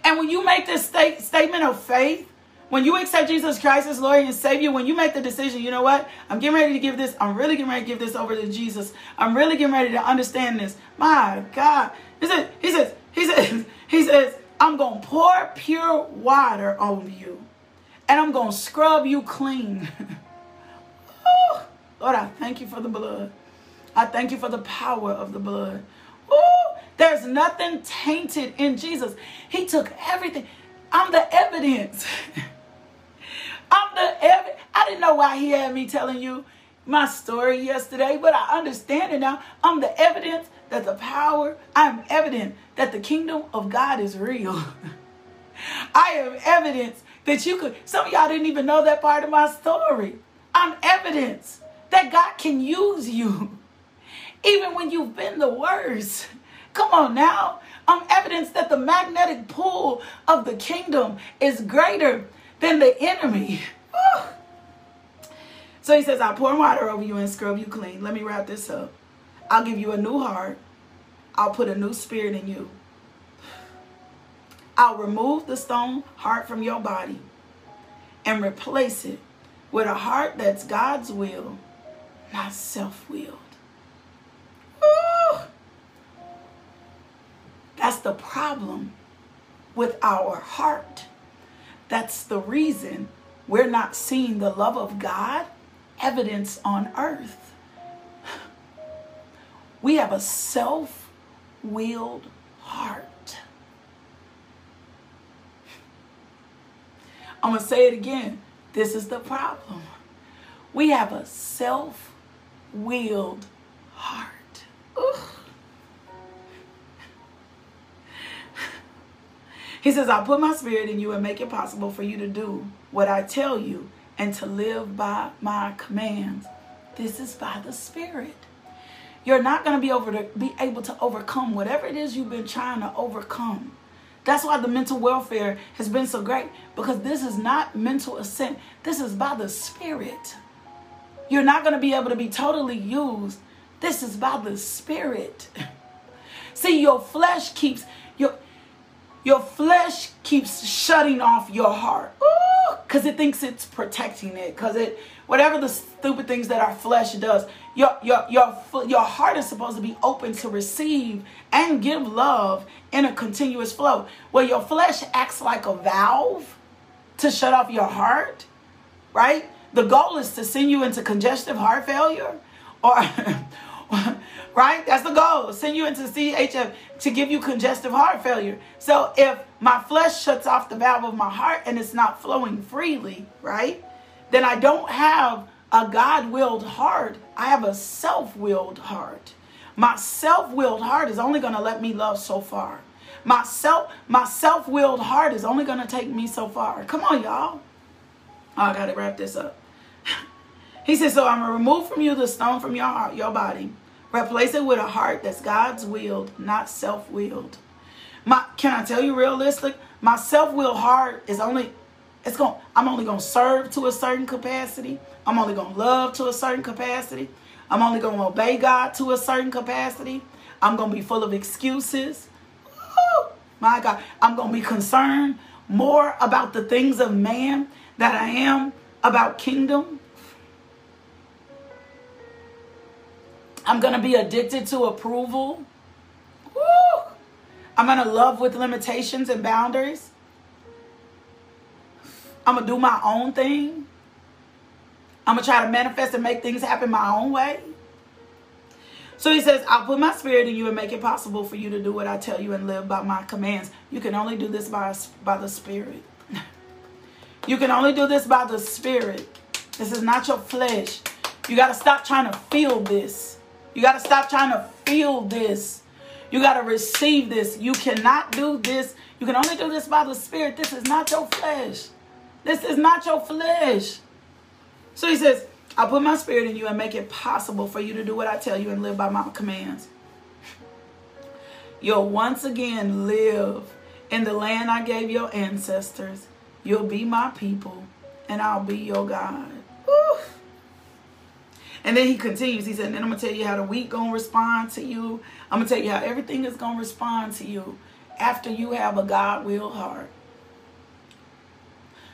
And when you make this state, statement of faith, when you accept Jesus Christ as Lord and Savior, when you make the decision, you know what? I'm getting ready to give this, I'm really getting ready to give this over to Jesus. I'm really getting ready to understand this. My God. He says, he says, he says, he says, I'm going to pour pure water on you. And I'm going to scrub you clean. oh, Lord, I thank you for the blood. I thank you for the power of the blood. Oh, there's nothing tainted in Jesus. He took everything. I'm the evidence. I'm the evidence. I didn't know why he had me telling you my story yesterday, but I understand it now. I'm the evidence that the power, I'm evident that the kingdom of God is real. I am evidence that you could, some of y'all didn't even know that part of my story. I'm evidence that God can use you, even when you've been the worst. Come on now. I'm evidence that the magnetic pull of the kingdom is greater than the enemy. So he says, I'll pour water over you and scrub you clean. Let me wrap this up. I'll give you a new heart. I'll put a new spirit in you. I'll remove the stone heart from your body and replace it with a heart that's God's will, not self willed. That's the problem with our heart. That's the reason we're not seeing the love of God evidence on earth. We have a self willed heart. I'm going to say it again. This is the problem. We have a self willed heart. Ugh. He says, I'll put my spirit in you and make it possible for you to do what I tell you and to live by my commands. This is by the spirit. You're not going to be over to be able to overcome whatever it is you've been trying to overcome. That's why the mental welfare has been so great because this is not mental assent. This is by the spirit. You're not going to be able to be totally used. This is by the spirit. See, your flesh keeps your your flesh keeps shutting off your heart because it thinks it's protecting it because it whatever the stupid things that our flesh does your your your your heart is supposed to be open to receive and give love in a continuous flow where your flesh acts like a valve to shut off your heart right the goal is to send you into congestive heart failure or right? That's the goal. Send you into CHF to give you congestive heart failure. So if my flesh shuts off the valve of my heart and it's not flowing freely, right? Then I don't have a God-willed heart. I have a self-willed heart. My self-willed heart is only going to let me love so far. My self my self-willed heart is only going to take me so far. Come on, y'all. Oh, I got to wrap this up. he says, so I'm going to remove from you the stone from your heart, your body Replace it with a heart that's God's willed, not self-willed. My can I tell you realistic? My self-willed heart is only it's going I'm only going to serve to a certain capacity. I'm only going to love to a certain capacity. I'm only going to obey God to a certain capacity. I'm going to be full of excuses. Woo! My God, I'm going to be concerned more about the things of man that I am about kingdom. I'm going to be addicted to approval. I'm going to love with limitations and boundaries. I'm going to do my own thing. I'm going to try to manifest and make things happen my own way. So he says, I'll put my spirit in you and make it possible for you to do what I tell you and live by my commands. You can only do this by, by the spirit. you can only do this by the spirit. This is not your flesh. You got to stop trying to feel this. You got to stop trying to feel this. You got to receive this. You cannot do this. You can only do this by the Spirit. This is not your flesh. This is not your flesh. So he says, I'll put my spirit in you and make it possible for you to do what I tell you and live by my commands. You'll once again live in the land I gave your ancestors. You'll be my people, and I'll be your God. And then he continues. He said, and then I'm going to tell you how the weak going to respond to you. I'm going to tell you how everything is going to respond to you after you have a God will heart.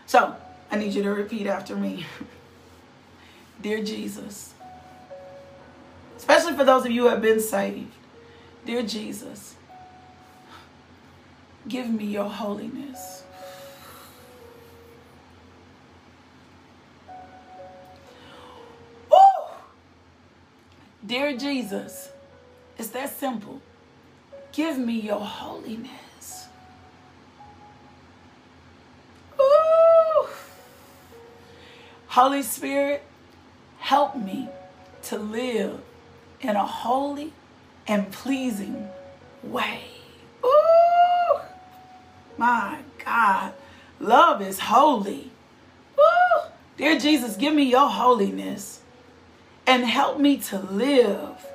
So, I need you to repeat after me. Dear Jesus, especially for those of you who have been saved, Dear Jesus, give me your holiness. Dear Jesus, it's that simple. Give me your holiness. Ooh. Holy Spirit, help me to live in a holy and pleasing way. Ooh. My God, love is holy. Ooh. Dear Jesus, give me your holiness and help me to live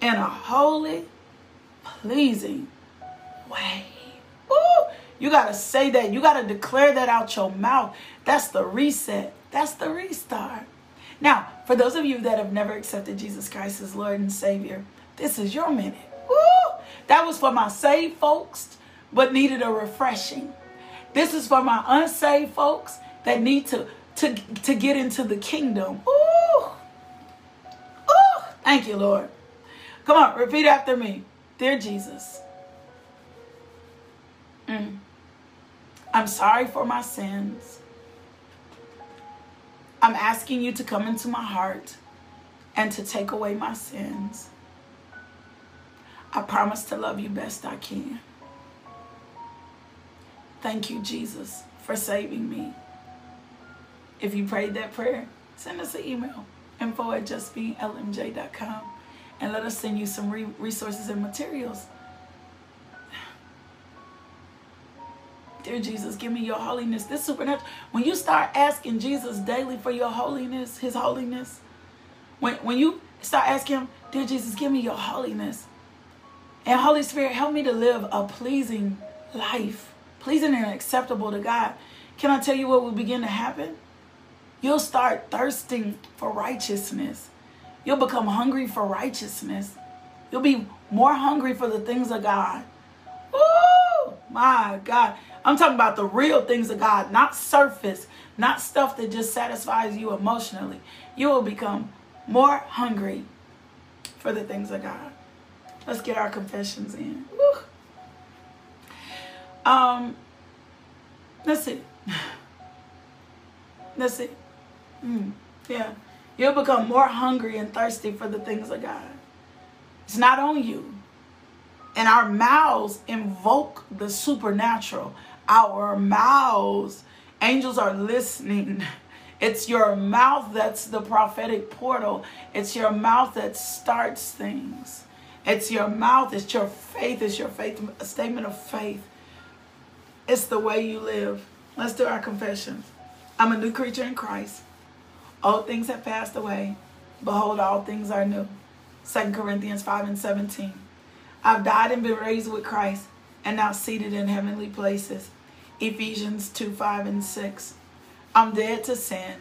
in a holy, pleasing way. Ooh, you got to say that. You got to declare that out your mouth. That's the reset. That's the restart. Now, for those of you that have never accepted Jesus Christ as Lord and Savior, this is your minute. Ooh, that was for my saved folks, but needed a refreshing. This is for my unsaved folks that need to, to, to get into the kingdom. Ooh, Thank you, Lord. Come on, repeat after me. Dear Jesus, mm, I'm sorry for my sins. I'm asking you to come into my heart and to take away my sins. I promise to love you best I can. Thank you, Jesus, for saving me. If you prayed that prayer, send us an email info at justbeinglmj.com and let us send you some re resources and materials. Dear Jesus, give me your holiness. This supernatural. When you start asking Jesus daily for your holiness, his holiness, when, when you start asking him, Dear Jesus, give me your holiness. And Holy Spirit, help me to live a pleasing life, pleasing and acceptable to God. Can I tell you what will begin to happen? You'll start thirsting for righteousness. You'll become hungry for righteousness. You'll be more hungry for the things of God. Oh my God. I'm talking about the real things of God, not surface, not stuff that just satisfies you emotionally. You will become more hungry for the things of God. Let's get our confessions in. Woo. Um, that's it. Mm, yeah. You'll become more hungry and thirsty for the things of God. It's not on you. And our mouths invoke the supernatural. Our mouths, angels are listening. It's your mouth that's the prophetic portal. It's your mouth that starts things. It's your mouth, it's your faith, it's your faith, a statement of faith. It's the way you live. Let's do our confession. I'm a new creature in Christ. All things have passed away. Behold, all things are new. 2 Corinthians 5 and 17. I've died and been raised with Christ and now seated in heavenly places. Ephesians 2 5 and 6. I'm dead to sin,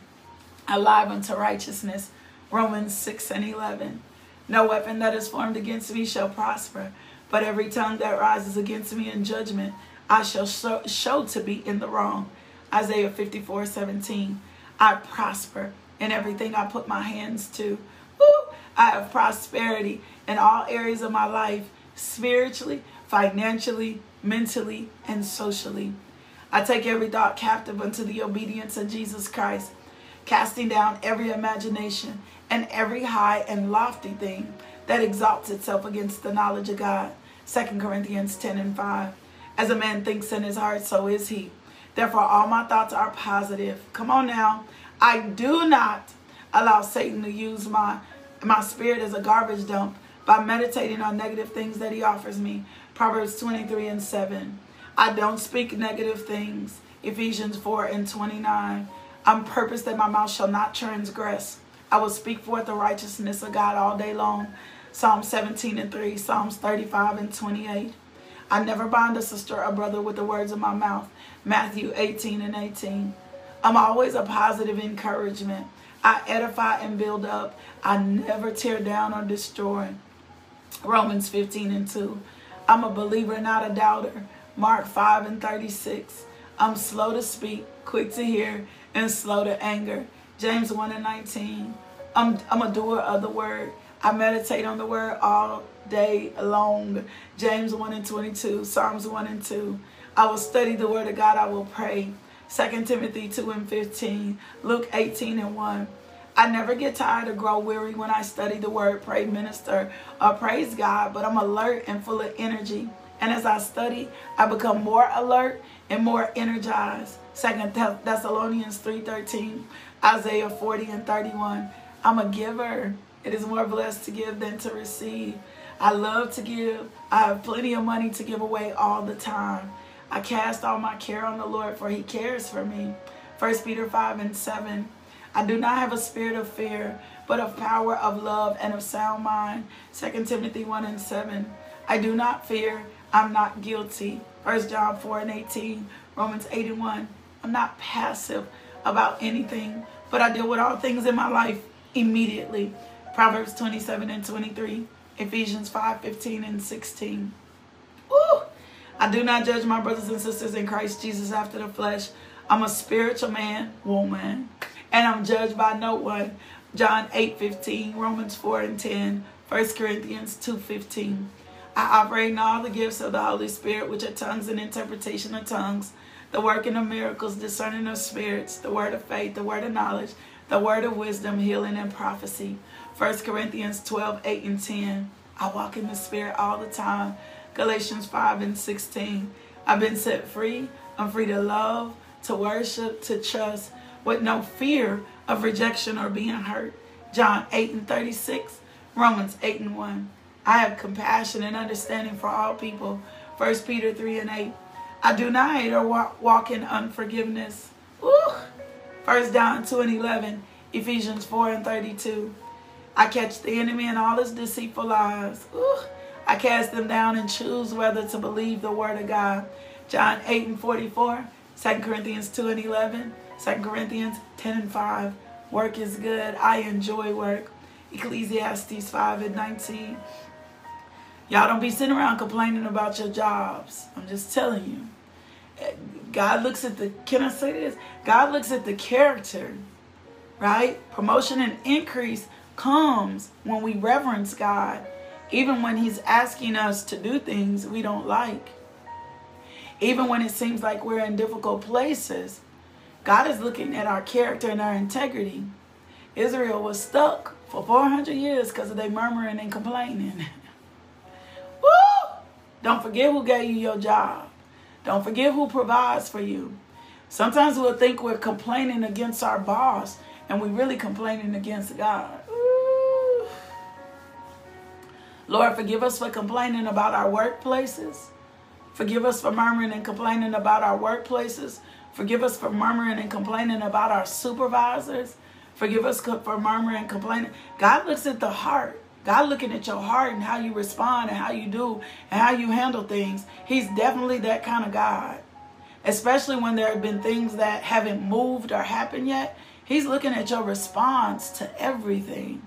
alive unto righteousness. Romans 6 and 11. No weapon that is formed against me shall prosper, but every tongue that rises against me in judgment I shall show, to be in the wrong. Isaiah 54 17. I prosper in everything I put my hands to. Woo! I have prosperity in all areas of my life, spiritually, financially, mentally, and socially. I take every thought captive unto the obedience of Jesus Christ, casting down every imagination and every high and lofty thing that exalts itself against the knowledge of God. 2 Corinthians 10 and 5. As a man thinks in his heart, so is he. Therefore, all my thoughts are positive. Come on now. I do not allow Satan to use my my spirit as a garbage dump by meditating on negative things that he offers me. Proverbs 23 and 7. I don't speak negative things. Ephesians 4 and 29. I'm purpose that my mouth shall not transgress. I will speak forth the righteousness of God all day long. Psalm 17 and 3, Psalms 35 and 28. I never bind a sister or brother with the words of my mouth. Matthew 18 and 18. I'm always a positive encouragement. I edify and build up. I never tear down or destroy. Romans 15 and 2. I'm a believer, not a doubter. Mark 5 and 36. I'm slow to speak, quick to hear, and slow to anger. James 1 and 19. I'm, I'm a doer of the word. I meditate on the word all day long. James 1 and 22. Psalms 1 and 2. I will study the word of God. I will pray. 2 Timothy 2 and 15. Luke 18 and 1. I never get tired or grow weary when I study the word, pray, minister, or praise God, but I'm alert and full of energy. And as I study, I become more alert and more energized. Second Thessalonians 3:13, Isaiah 40 and 31. I'm a giver. It is more blessed to give than to receive. I love to give. I have plenty of money to give away all the time. I cast all my care on the Lord, for he cares for me. 1 Peter 5 and 7. I do not have a spirit of fear, but of power, of love, and of sound mind. 2 Timothy 1 and 7. I do not fear. I'm not guilty. 1 John 4 and 18. Romans 8 and 1. I'm not passive about anything, but I deal with all things in my life immediately. Proverbs 27 and 23. Ephesians 5, 15 and 16. Ooh. I do not judge my brothers and sisters in Christ Jesus after the flesh. I'm a spiritual man, woman, and I'm judged by no one. John 8, 15, Romans 4 and 10, 1 Corinthians 2, 15. I operate in all the gifts of the Holy Spirit, which are tongues and interpretation of tongues, the working of miracles, discerning of spirits, the word of faith, the word of knowledge, the word of wisdom, healing, and prophecy. 1 Corinthians 12, 8 and 10. I walk in the Spirit all the time. Galatians 5 and 16. I've been set free. I'm free to love, to worship, to trust, with no fear of rejection or being hurt. John 8 and 36. Romans 8 and 1. I have compassion and understanding for all people. 1 Peter 3 and 8. I do not hate or walk, in unforgiveness. Ooh. 1 John 2 and 11. Ephesians 4 and 32. I catch the enemy and all his deceitful lies. Ooh. I cast them down and choose whether to believe the word of God. John 8 and 44, 2 Corinthians 2 and 11, 2 Corinthians 10 and 5. Work is good. I enjoy work. Ecclesiastes 5 and 19. Y'all don't be sitting around complaining about your jobs. I'm just telling you. God looks at the, can I say this? God looks at the character, right? Promotion and increase comes when we reverence God, even when He's asking us to do things we don't like. Even when it seems like we're in difficult places, God is looking at our character and our integrity. Israel was stuck for 400 years because of their murmuring and complaining. Woo! Don't forget who gave you your job. Don't forget who provides for you. Sometimes we'll think we're complaining against our boss and we're really complaining against God. Lord, forgive us for complaining about our workplaces. Forgive us for murmuring and complaining about our workplaces. Forgive us for murmuring and complaining about our supervisors. Forgive us for murmuring and complaining. God looks at the heart. God looking at your heart and how you respond and how you do and how you handle things. He's definitely that kind of God. Especially when there have been things that haven't moved or happened yet. He's looking at your response to everything.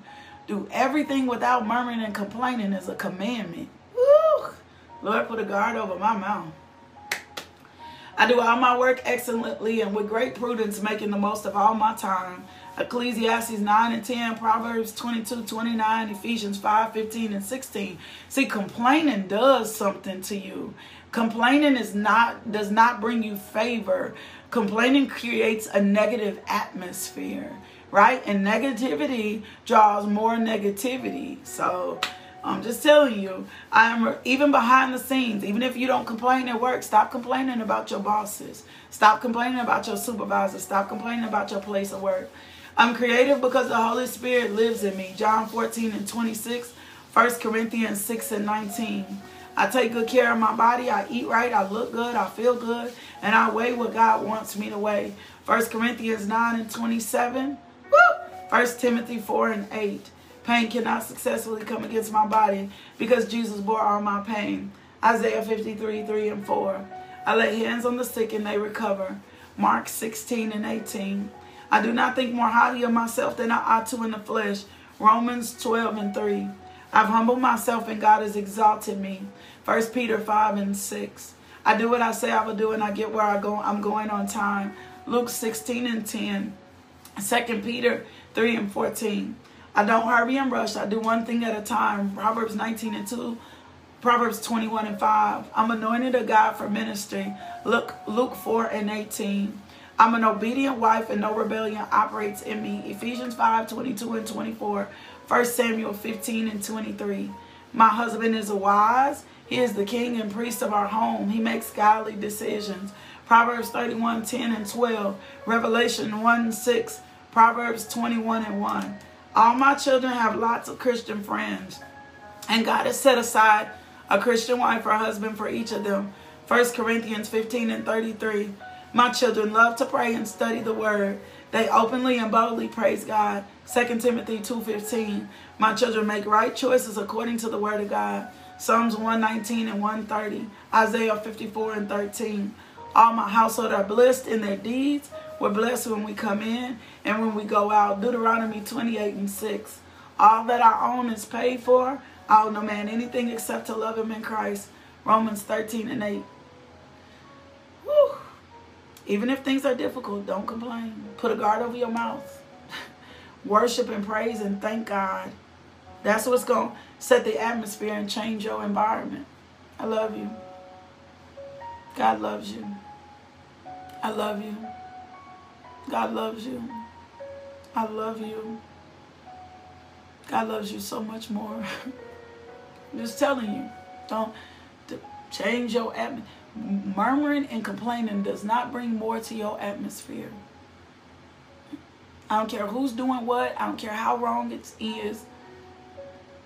Do everything without murmuring and complaining is a commandment. Woo! Lord, put a guard over my mouth. I do all my work excellently and with great prudence, making the most of all my time. Ecclesiastes 9 and 10, Proverbs 22, 29, Ephesians 5, 15, and 16. See, complaining does something to you. Complaining is not does not bring you favor. Complaining creates a negative atmosphere right? And negativity draws more negativity. So I'm just telling you, I'm even behind the scenes, even if you don't complain at work, stop complaining about your bosses. Stop complaining about your supervisor. Stop complaining about your place of work. I'm creative because the Holy Spirit lives in me. John 14 and 26, 1 Corinthians 6 and 19. I take good care of my body. I eat right. I look good. I feel good. And I weigh what God wants me to weigh. 1 Corinthians 9 and 27. Woo! 1 Timothy 4 and 8. Pain cannot successfully come against my body because Jesus bore all my pain. Isaiah 53, 3 and 4. I lay hands on the sick and they recover. Mark 16 and 18. I do not think more highly of myself than I ought to in the flesh. Romans 12 and 3. I've humbled myself and God has exalted me. 1 Peter 5 and 6. I do what I say I will do and I get where I go. I'm going on time. Luke 16 and 10. 2 Peter 3 and 14. I don't hurry and rush. I do one thing at a time. Proverbs 19 and 2. Proverbs 21 and 5. I'm anointed of God for ministry. Look, Luke 4 and 18. I'm an obedient wife and no rebellion operates in me. Ephesians 5, 22 and 24. 1 Samuel 15 and 23. My husband is wise. He is the king and priest of our home. He makes godly decisions. Proverbs 31, 10 and 12. Revelation 1, 6. Proverbs 21 and 1. All my children have lots of Christian friends. And God has set aside a Christian wife or husband for each of them. 1 Corinthians 15 and 33. My children love to pray and study the word. They openly and boldly praise God. 2 Timothy 2.15. My children make right choices according to the word of God. Psalms 119 and 130. Isaiah 54 and 13. All my household are blessed in their deeds. We're blessed when we come in and when we go out. Deuteronomy 28 and 6. All that I own is paid for. I owe no man anything except to love him in Christ. Romans 13 and 8. Whew. Even if things are difficult, don't complain. Put a guard over your mouth. Worship and praise and thank God. That's what's going to set the atmosphere and change your environment. I love you. God loves you. I love you. God loves you. I love you. God loves you so much more. I'm just telling you. Don't change your atmosphere murmuring and complaining does not bring more to your atmosphere. I don't care who's doing what. I don't care how wrong it is.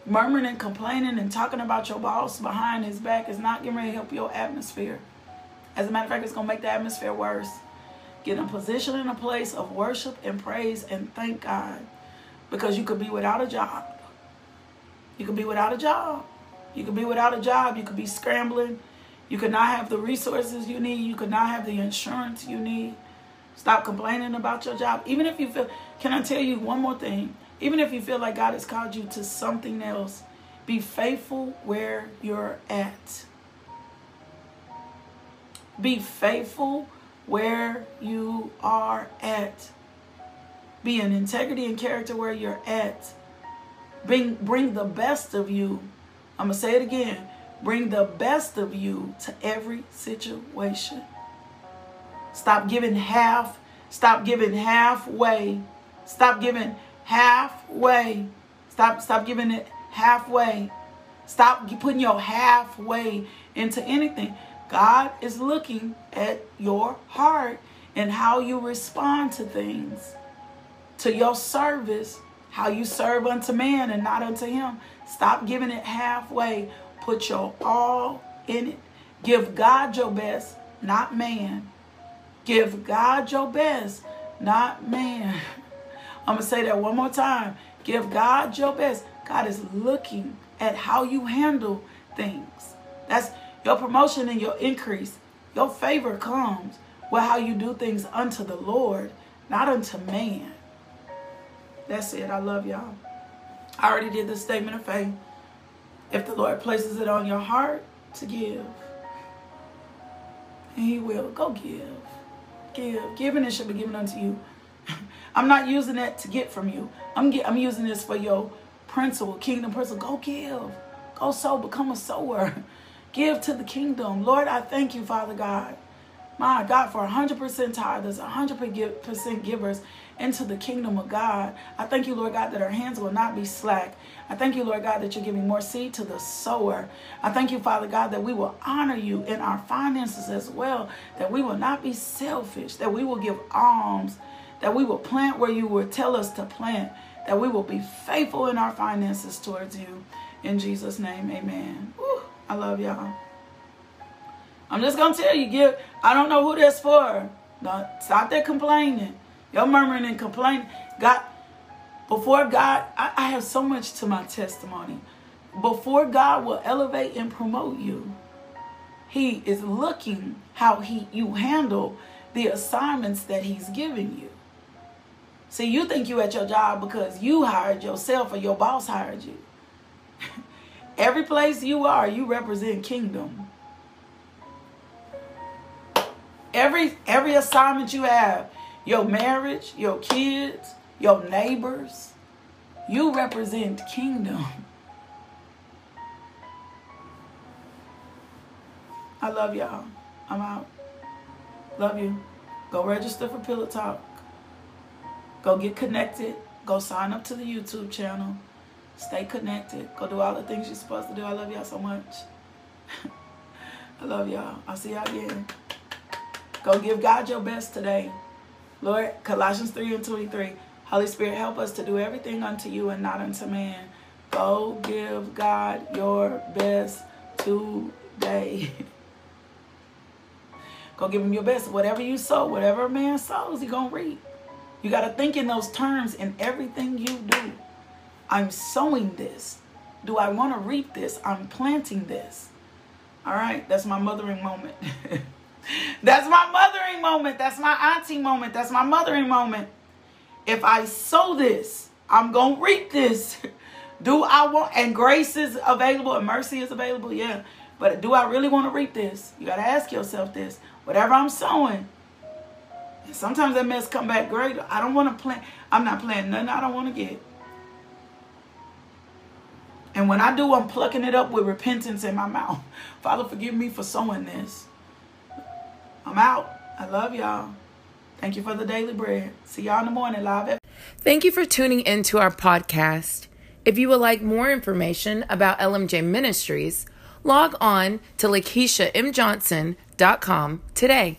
Murmuring and complaining and talking about your boss behind his back is not going to help your atmosphere. As a matter of fact, it's going to make the atmosphere worse. Get in position in a place of worship and praise and thank God. Because you could be without a job. You could be without a job. You could be without a job. You could be scrambling you could not have the resources you need. You could not have the insurance you need. Stop complaining about your job. Even if you feel, can I tell you one more thing? Even if you feel like God has called you to something else, be faithful where you're at. Be faithful where you are at. Be in integrity and character where you're at. Bring, bring the best of you. I'm going to say it again. Bring the best of you to every situation. Stop giving half. Stop giving halfway. Stop giving halfway. Stop stop giving it halfway. Stop putting your halfway into anything. God is looking at your heart and how you respond to things. To your service, how you serve unto man and not unto him. Stop giving it halfway Put your all in it. Give God your best, not man. Give God your best, not man. I'm going to say that one more time. Give God your best. God is looking at how you handle things. That's your promotion and your increase. Your favor comes with how you do things unto the Lord, not unto man. That's it. I love y'all. I already did the statement of faith. If the Lord places it on your heart to give, and He will, go give. Give. Giving it should be given unto you. I'm not using that to get from you. I'm get, I'm using this for your principle, kingdom principle. Go give. Go sow. Become a sower. Give to the kingdom. Lord, I thank you, Father God. My God, for 100% tithers, 100% givers into the kingdom of God. I thank you, Lord God, that our hands will not be slack. I thank you, Lord God, that you're giving more seed to the sower. I thank you, Father God, that we will honor you in our finances as well, that we will not be selfish, that we will give alms, that we will plant where you would tell us to plant, that we will be faithful in our finances towards you. In Jesus' name, amen. Woo. I love y'all. I'm just gonna tell you, give. I don't know who that's for. Stop that complaining. You're murmuring and complaining. God, before God, I, I have so much to my testimony. Before God will elevate and promote you, He is looking how He you handle the assignments that He's giving you. See, you think you at your job because you hired yourself or your boss hired you. Every place you are, you represent kingdom. Every every assignment you have, your marriage, your kids, your neighbors, you represent kingdom. I love y'all. I'm out. Love you. Go register for Pillow Talk. Go get connected. Go sign up to the YouTube channel. Stay connected. Go do all the things you're supposed to do. I love y'all so much. I love y'all. I'll see y'all again. Go give God your best today. Lord, Colossians 3 and 23. Holy Spirit, help us to do everything unto you and not unto man. Go give God your best today. Go give him your best. Whatever you sow, whatever man sows, he gonna reap. You gotta think in those terms in everything you do. I'm sowing this. Do I want to reap this? I'm planting this. All right, that's my mothering moment. that's my mothering moment. That's my auntie moment. That's my mothering moment. If I sow this, I'm going to reap this. do I want, and grace is available and mercy is available? Yeah. But do I really want to reap this? You got to ask yourself this. Whatever I'm sowing, sometimes that mess come back greater. I don't want to plant. I'm not planting nothing I don't want to get. And when I do, I'm plucking it up with repentance in my mouth. Father, forgive me for sowing this. I'm out. I love y'all. Thank you for the daily bread. See y'all in the morning live. Thank you for tuning into our podcast. If you would like more information about LMJ Ministries, log on to LakeishaMJohnson.com today.